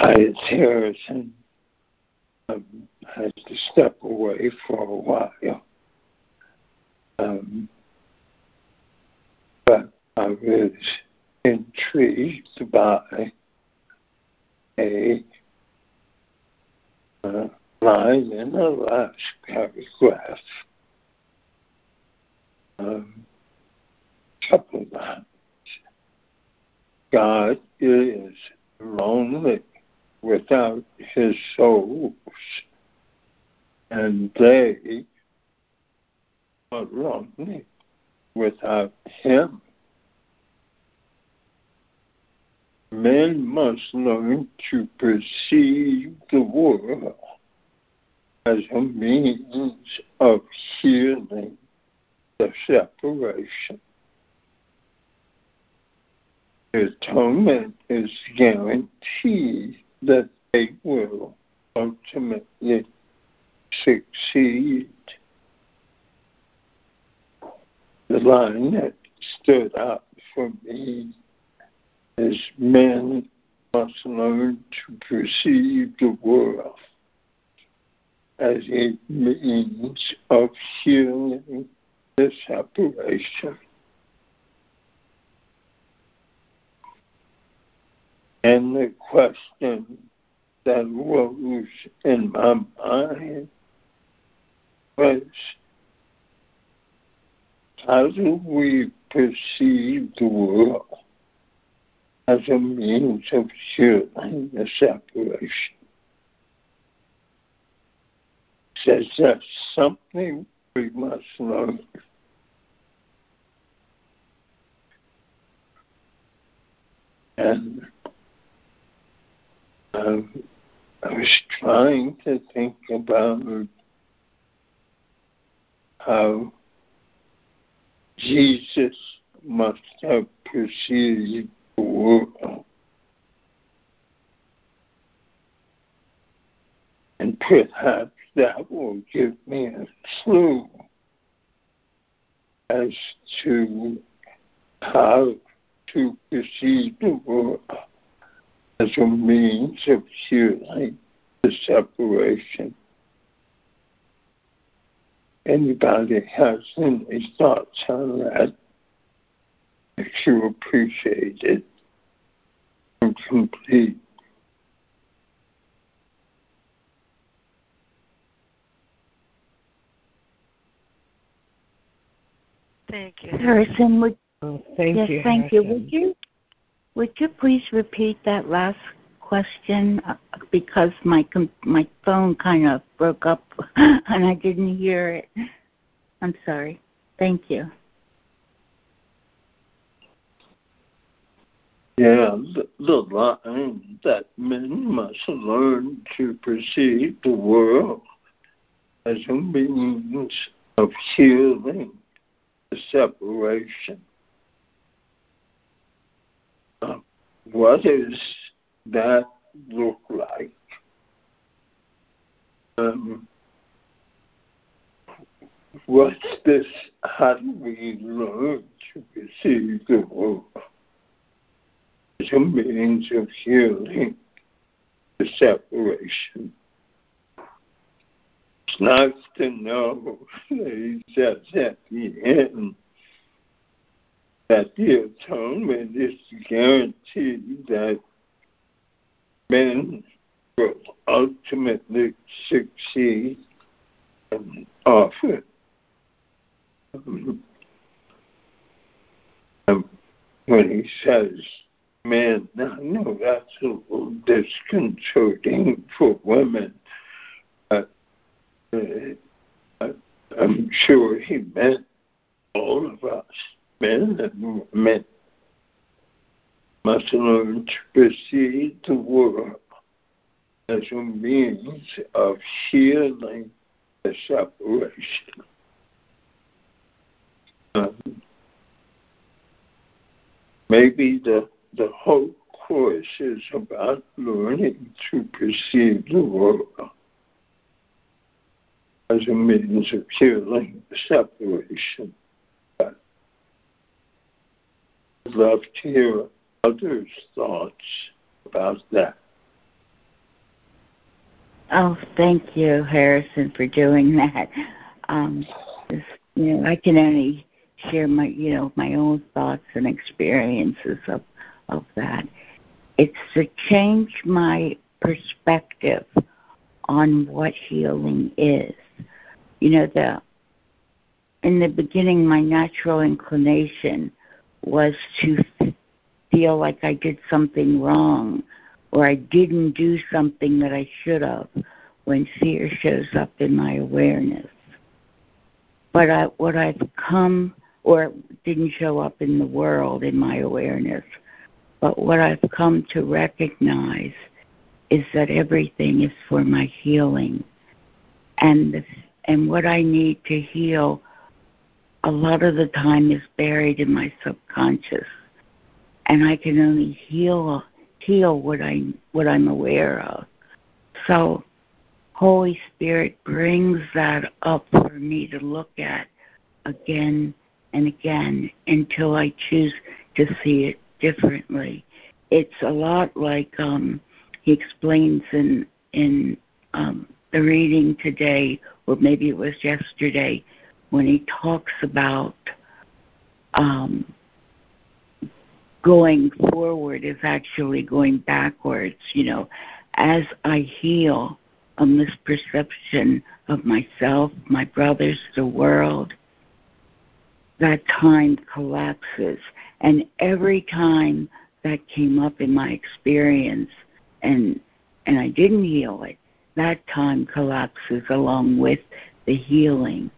Titus Harrison um, has to step away for a while. Um, but I was intrigued by a uh, line in the last paragraph. Um, couple lines. God is lonely without his souls, and they are lonely without him. Men must learn to perceive the world as a means of healing the separation. Atonement is guaranteed that they will ultimately succeed. The line that stood out for me is men must learn to perceive the world as a means of healing the separation. And the question that rose in my mind was how do we perceive the world as a means of healing the separation? Says that's something we must learn. And I was trying to think about how Jesus must have perceived the world. And perhaps that will give me a clue as to how to perceive the world as a means of healing the separation. Anybody has any thoughts on that? If you appreciate it and complete. Thank you. Harrison, would Oh, thank yes, you. thank you. Would you would you please repeat that last question uh, because my my phone kind of broke up and I didn't hear it. I'm sorry. Thank you. Yeah, the, the line that men must learn to perceive the world as a means of healing the separation. Uh, what does that look like? Um, what's this? How do we learn to perceive the world as a means of healing the separation? It's nice to know that he says at the end that the atonement is guaranteed that men will ultimately succeed and often um, when he says men, I know that's a little disconcerting for women. Uh, uh, I'm sure he meant all of us, men women, must learn to perceive the world as a means of healing the separation. Maybe the the whole course is about learning to perceive the world as a means of healing the separation. But I'd love to hear others' thoughts about that. Oh, thank you, Harrison, for doing that. Um, you know, I can only share my, you know, my own thoughts and experiences of of that. It's to change my perspective on what healing is. You know, the in the beginning, my natural inclination was to feel like I did something wrong or I didn't do something that I should have when fear shows up in my awareness. But I, what I've come, or didn't show up in the world in my awareness, but what I've come to recognize is that everything is for my healing. And, the, and what I need to heal a lot of the time is buried in my subconscious. And I can only heal heal what I what I'm aware of. So Holy Spirit brings that up for me to look at again and again until I choose to see it differently. It's a lot like um, he explains in in um, the reading today, or maybe it was yesterday, when he talks about um, going forward is actually going backwards. You know, as I heal a misperception of myself, my brothers, the world, that time collapses. And every time that came up in my experience and and I didn't heal it, that time collapses along with the healing.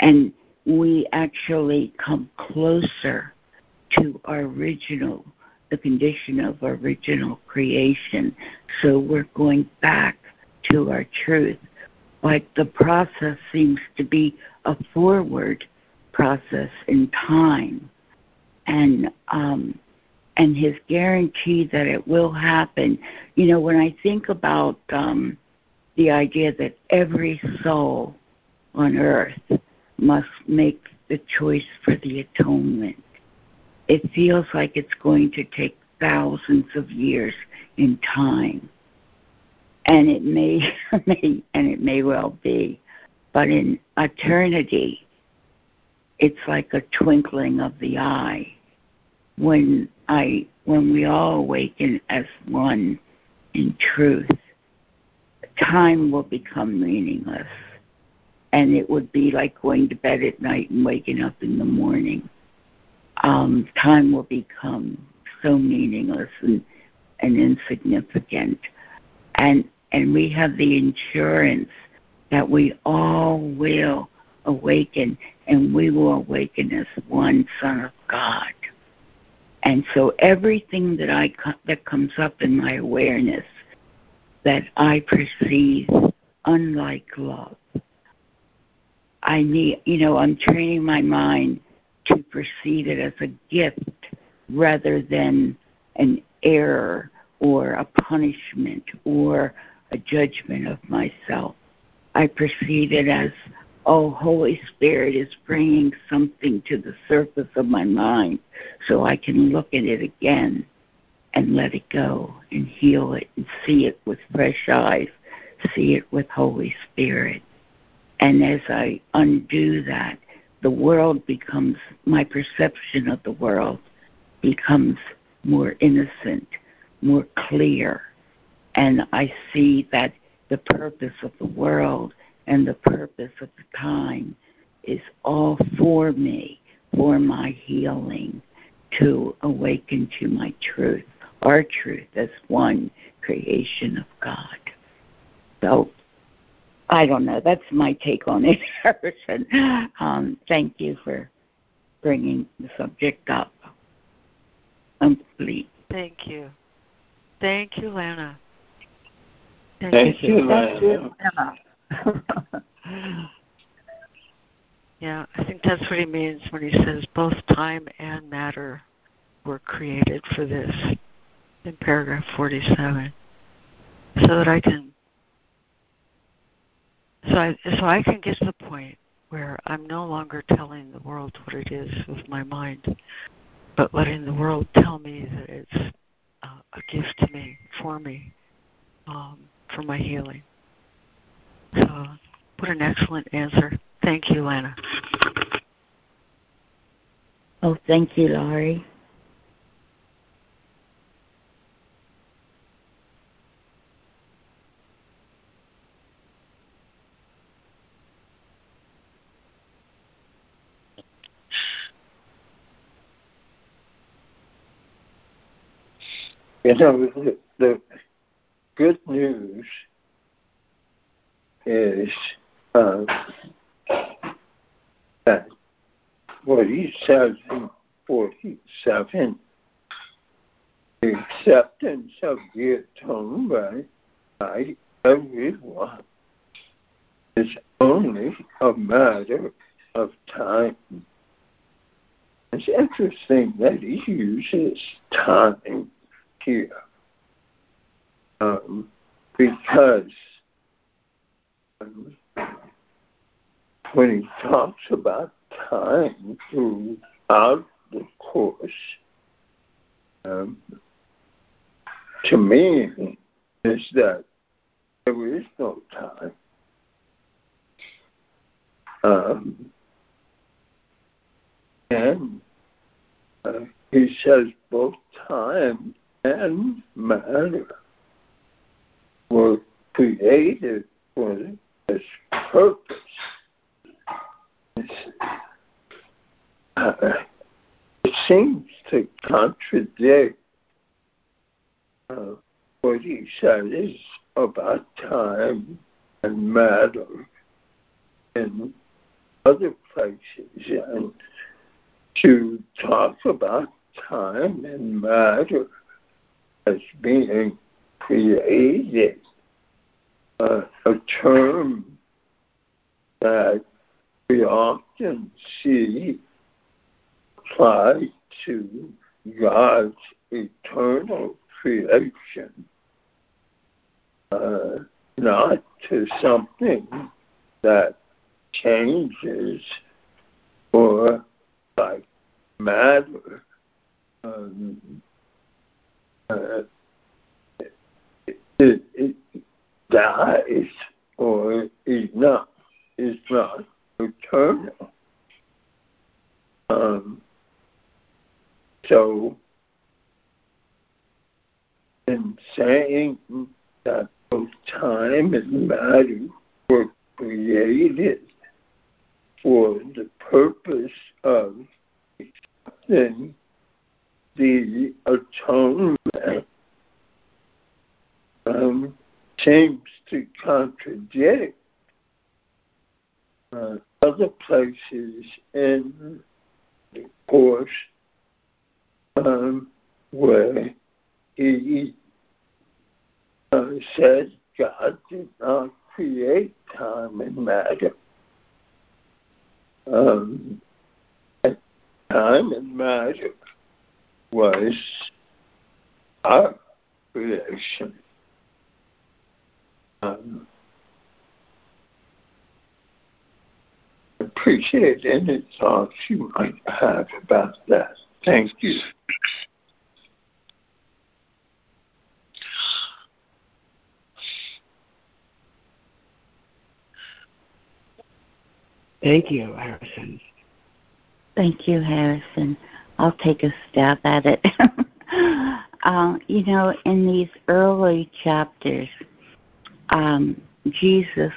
And we actually come closer to our original, the condition of original creation. So we're going back to our truth. Like the process seems to be a forward process in time. And um, and his guarantee that it will happen. You know, when I think about um, the idea that every soul on earth must make the choice for the atonement, it feels like it's going to take thousands of years in time. And it may, may and it may well be, but in eternity, it's like a twinkling of the eye when I when we all awaken as one in truth, time will become meaningless. And it would be like going to bed at night and waking up in the morning. Um, time will become so meaningless and, and insignificant. And and we have the insurance that we all will awaken and we will awaken as one son of God. And so everything that I that comes up in my awareness that I perceive unlike love, I need, you know, I'm training my mind to perceive it as a gift rather than an error or a punishment or a judgment of myself. I perceive it as oh, Holy Spirit is bringing something to the surface of my mind so I can look at it again and let it go and heal it and see it with fresh eyes, see it with Holy Spirit. And as I undo that, the world becomes, my perception of the world becomes more innocent, more clear. And I see that the purpose of the world and the purpose of the time is all for me, for my healing, to awaken to my truth, our truth as one creation of God. So I don't know. That's my take on it, Harrison. Um, thank you for bringing the subject up. Complete. Thank you. Thank you, Lana. Thank, Thank you, Lana. yeah, I think that's what he means when he says both time and matter were created for this in paragraph 47 so that I can so I so I can get to the point where I'm no longer telling the world what it is with my mind, but letting the world tell me that it's uh, a gift to me, for me, um, for my healing. So, what an excellent answer. Thank you, Lana. Oh, thank you, Laurie. You know, the, the good news is uh, that what he says in 47, the acceptance of the atonement by everyone is only a matter of time. It's interesting that he uses time here. Um, because um, when he talks about time throughout the course, um, to me, is that there is no time. Um, and uh, he says both time and matter were created for this purpose. Uh, it seems to contradict uh, what he says about time and matter in other places and to talk about time and matter as being created uh, a term that we often see applied to God's eternal creation, uh, not to something that changes or like matter. Um, it, it dies or is not is not eternal. Um, so, in saying that both time and matter were created for the purpose of accepting the atonement um, seems to contradict uh, other places in the course um, where he uh, says God did not create time and matter. Um, time and matter was our creation. Um, appreciate any thoughts you might have about that. Thank you. Thank you, Harrison. Thank you, Harrison. I'll take a stab at it. uh, you know, in these early chapters, um, Jesus,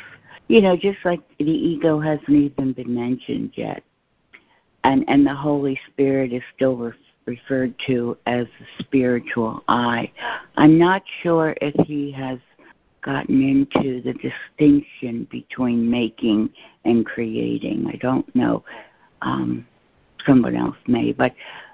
you know, just like the ego hasn't even been mentioned yet, and and the Holy Spirit is still re- referred to as the spiritual I. I'm not sure if he has gotten into the distinction between making and creating. I don't know. Um, someone else may, but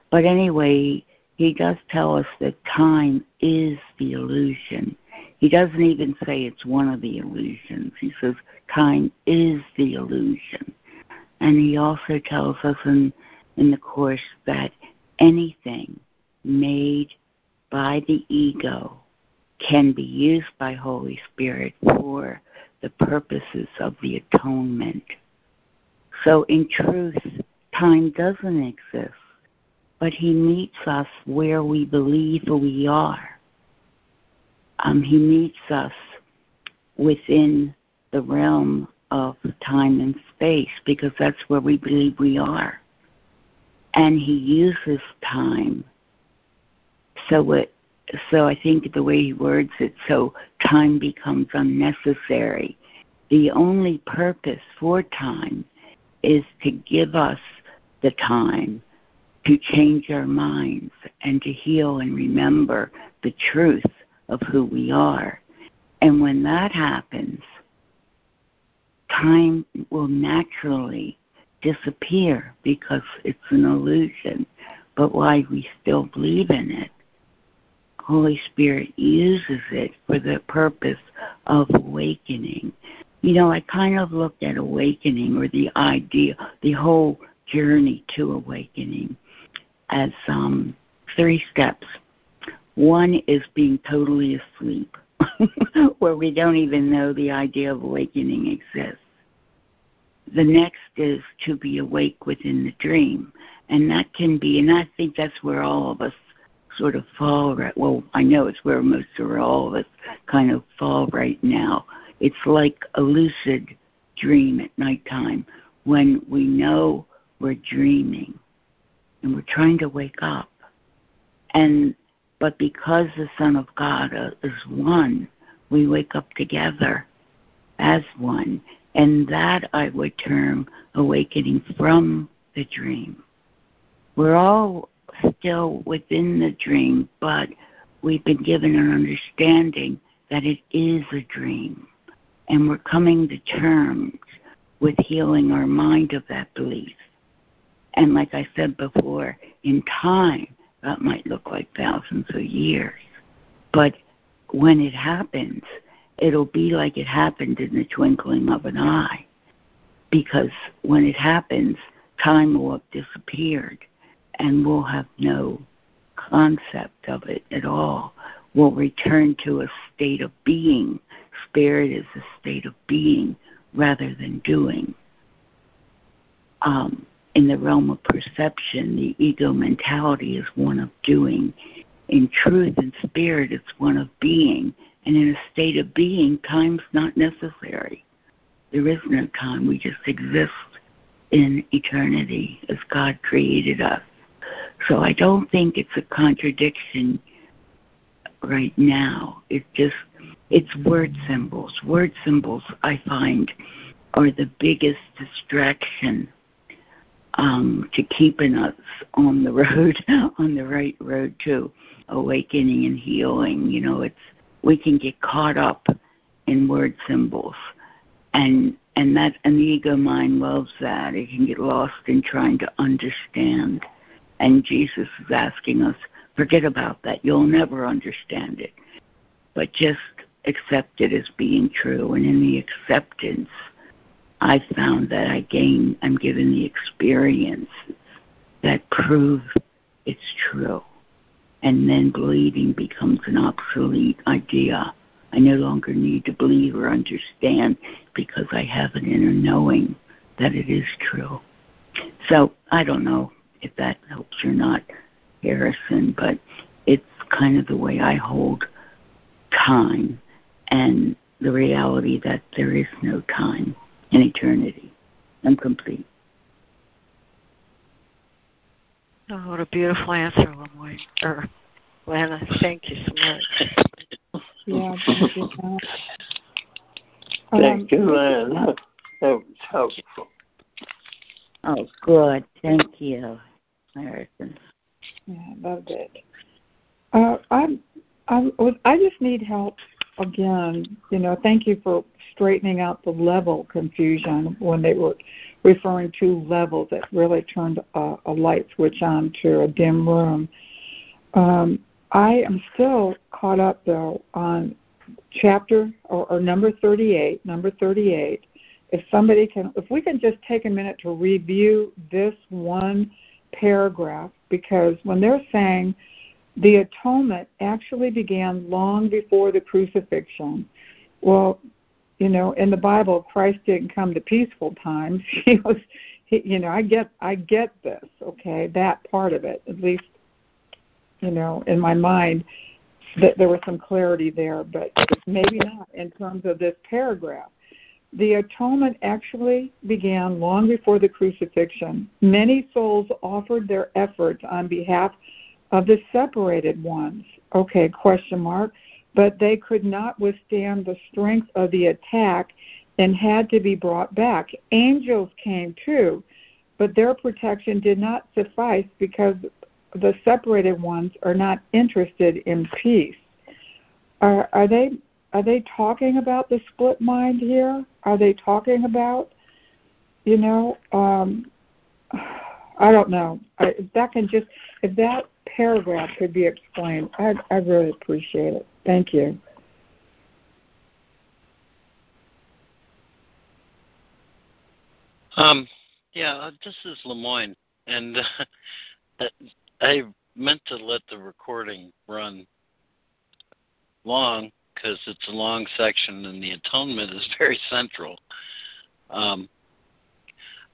but anyway, he does tell us that time is the illusion. He doesn't even say it's one of the illusions. He says time is the illusion. And he also tells us in, in the Course that anything made by the ego can be used by Holy Spirit for the purposes of the atonement. So, in truth, time doesn't exist, but He meets us where we believe we are. Um, he meets us within the realm of time and space because that's where we believe we are. And He uses time so it so I think the way he words it, so time becomes unnecessary. The only purpose for time is to give us the time to change our minds and to heal and remember the truth of who we are. And when that happens, time will naturally disappear because it's an illusion. But why we still believe in it Holy Spirit uses it for the purpose of awakening. You know, I kind of looked at awakening or the idea, the whole journey to awakening as um, three steps. One is being totally asleep, where we don't even know the idea of awakening exists. The next is to be awake within the dream. And that can be, and I think that's where all of us sort of fall right well i know it's where most of all of us kind of fall right now it's like a lucid dream at nighttime when we know we're dreaming and we're trying to wake up and but because the son of god uh, is one we wake up together as one and that i would term awakening from the dream we're all still within the dream, but we've been given an understanding that it is a dream. And we're coming to terms with healing our mind of that belief. And like I said before, in time, that might look like thousands of years. But when it happens, it'll be like it happened in the twinkling of an eye. Because when it happens, time will have disappeared and we'll have no concept of it at all. We'll return to a state of being. Spirit is a state of being rather than doing. Um, in the realm of perception, the ego mentality is one of doing. In truth and spirit, it's one of being. And in a state of being, time's not necessary. There is no time. We just exist in eternity as God created us. So I don't think it's a contradiction right now. It's just it's word symbols. Word symbols I find are the biggest distraction um, to keeping us on the road, on the right road to awakening and healing. You know, it's we can get caught up in word symbols, and and that and the ego mind loves that. It can get lost in trying to understand and Jesus is asking us, forget about that. You'll never understand it. But just accept it as being true. And in the acceptance, I found that I gain, I'm given the experience that prove it's true. And then believing becomes an obsolete idea. I no longer need to believe or understand because I have an inner knowing that it is true. So I don't know if that helps or not, Harrison, but it's kind of the way I hold time and the reality that there is no time in eternity. I'm complete. Oh, what a beautiful answer, LeMoyne. Or Lana, thank you so much. yeah, thank you. Thank you, Lana. That was helpful. Oh, good. Thank you, Harrison. Yeah, loved it. Uh, I, I, I just need help again. You know, thank you for straightening out the level confusion when they were referring to levels that really turned a, a light switch on to a dim room. Um, I am still caught up though on chapter or, or number 38, number 38. If somebody can, if we can just take a minute to review this one paragraph, because when they're saying the atonement actually began long before the crucifixion, well, you know, in the Bible, Christ didn't come to peaceful times. He was, he, you know, I get, I get this, okay, that part of it, at least, you know, in my mind, that there was some clarity there, but maybe not in terms of this paragraph. The atonement actually began long before the crucifixion. Many souls offered their efforts on behalf of the separated ones. Okay, question mark but they could not withstand the strength of the attack and had to be brought back. Angels came too, but their protection did not suffice because the separated ones are not interested in peace. Are, are they are they talking about the split mind here? Are they talking about, you know, um, I don't know. I, if that can just if that paragraph could be explained, I'd I'd really appreciate it. Thank you. Um, yeah, uh, this is LeMoyne, and uh, I meant to let the recording run long because it's a long section and the atonement is very central. Um,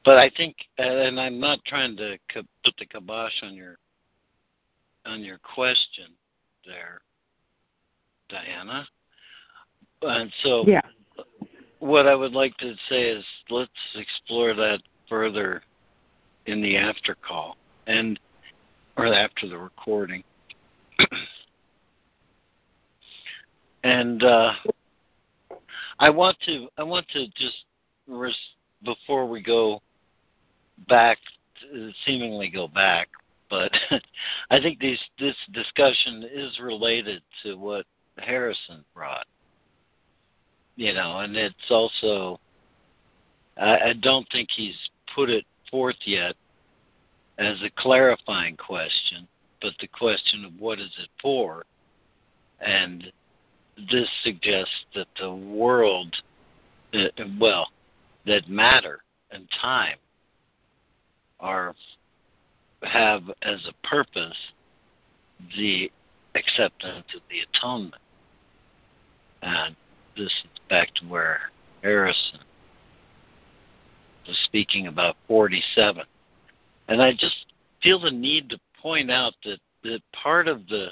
but I think, and I'm not trying to put the kibosh on your on your question there, Diana. And so, yeah. what I would like to say is let's explore that further in the after call and or after the recording. and uh, I want to I want to just res- before we go back, seemingly go back, but I think these, this discussion is related to what Harrison brought. You know, and it's also I, I don't think he's put it forth yet as a clarifying question, but the question of what is it for? And this suggests that the world, uh, well, that matter and time are have as a purpose the acceptance of the atonement. And this is back to where Harrison was speaking about 47. And I just feel the need to point out that, that part of the,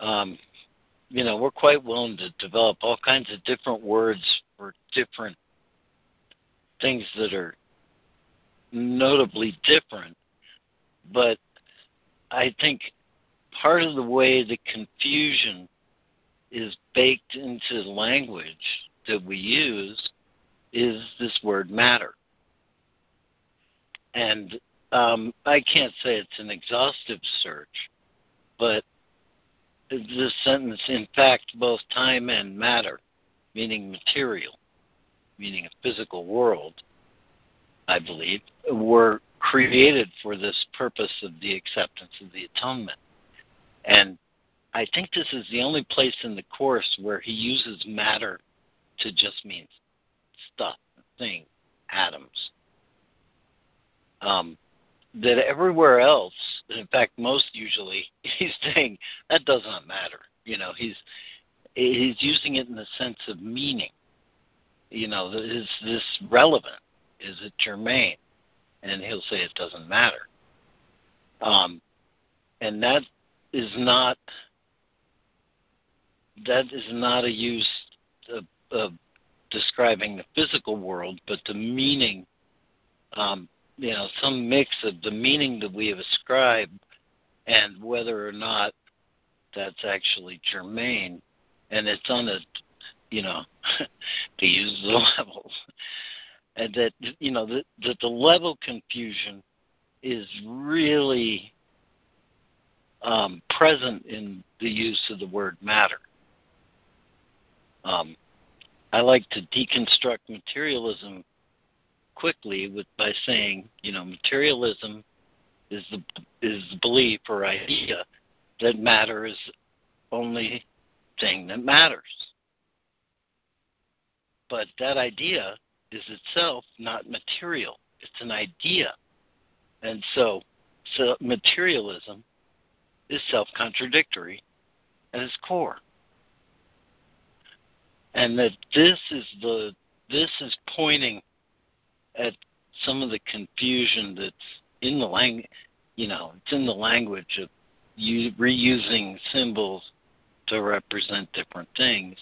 um, you know, we're quite willing to develop all kinds of different words for different things that are notably different. But I think part of the way the confusion is baked into the language that we use is this word matter. And um, I can't say it's an exhaustive search, but this sentence, in fact, both time and matter, meaning material, meaning a physical world, I believe, were created for this purpose of the acceptance of the atonement. And I think this is the only place in the course where he uses matter to just mean stuff, thing, atoms. Um, that everywhere else, in fact, most usually, he's saying that does not matter. You know, he's he's using it in the sense of meaning. You know, is this relevant? Is it germane? And then he'll say it doesn't matter. Um, and that is not that is not a use of, of describing the physical world, but the meaning, um, you know, some mix of the meaning that we have ascribed and whether or not that's actually germane, and it's on a, you know, to use the levels, and that you know that that the level confusion is really um, present in the use of the word matter. Um, I like to deconstruct materialism quickly with by saying, you know, materialism is the is the belief or idea that matter is only thing that matters. But that idea is itself not material. It's an idea. And so, so materialism is self contradictory at its core. And that this is the this is pointing at some of the confusion that's in the language you know, it's in the language of reusing symbols to represent different things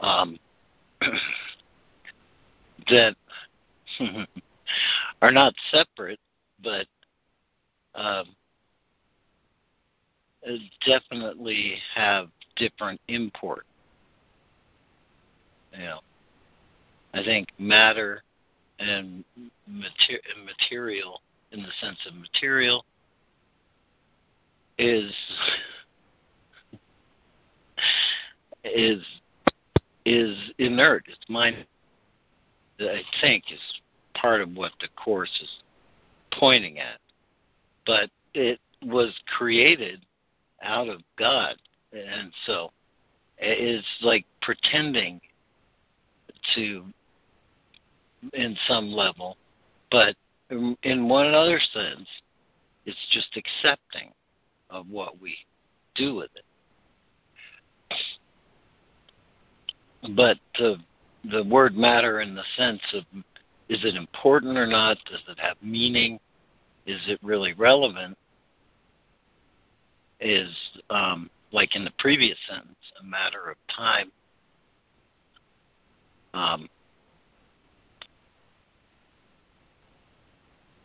um, that are not separate, but um, definitely have different import. Know, I think matter and mater- material, in the sense of material, is is is inert. It's mind. I think is part of what the course is pointing at, but it was created out of God, and so it's like pretending to, in some level, but in one other sense, it's just accepting of what we do with it. But the the word matter in the sense of is it important or not? Does it have meaning? Is it really relevant? Is um, like in the previous sentence a matter of time. Um,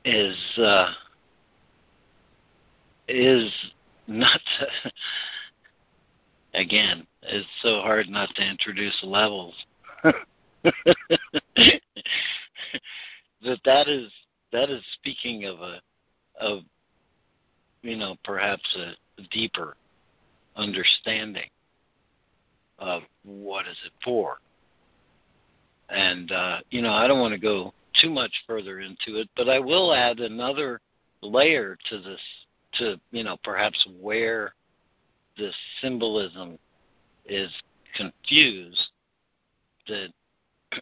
is uh, is not to, again it's so hard not to introduce levels that that is that is speaking of a of you know perhaps a deeper understanding of what is it for. And uh, you know i don't want to go too much further into it but i will add another layer to this to you know perhaps where this symbolism is confused that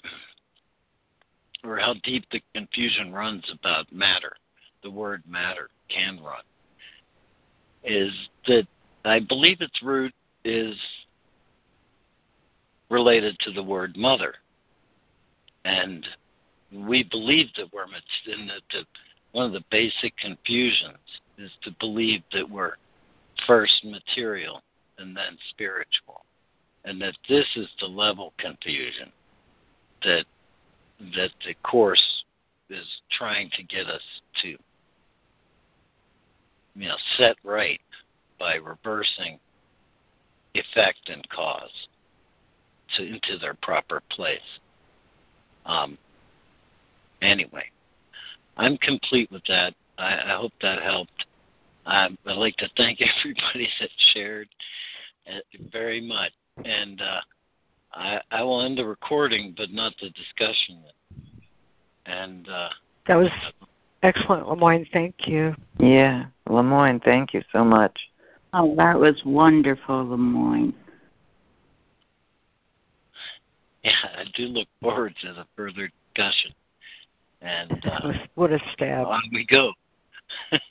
or how deep the confusion runs about matter the word matter can run is that i believe its root is related to the word mother. And we believe that we're in the, the one of the basic confusions is to believe that we're first material and then spiritual, and that this is the level confusion that that the course is trying to get us to you know set right by reversing effect and cause to into their proper place. Um, anyway, I'm complete with that. I, I hope that helped. Um, I'd like to thank everybody that shared uh, very much, and uh, I, I will end the recording, but not the discussion. And uh, that was excellent, LeMoyne. Thank you. Yeah, LeMoyne, thank you so much. Oh, that was wonderful, LeMoyne. Yeah, I do look forward to the further discussion. And uh, what a stab! On we go.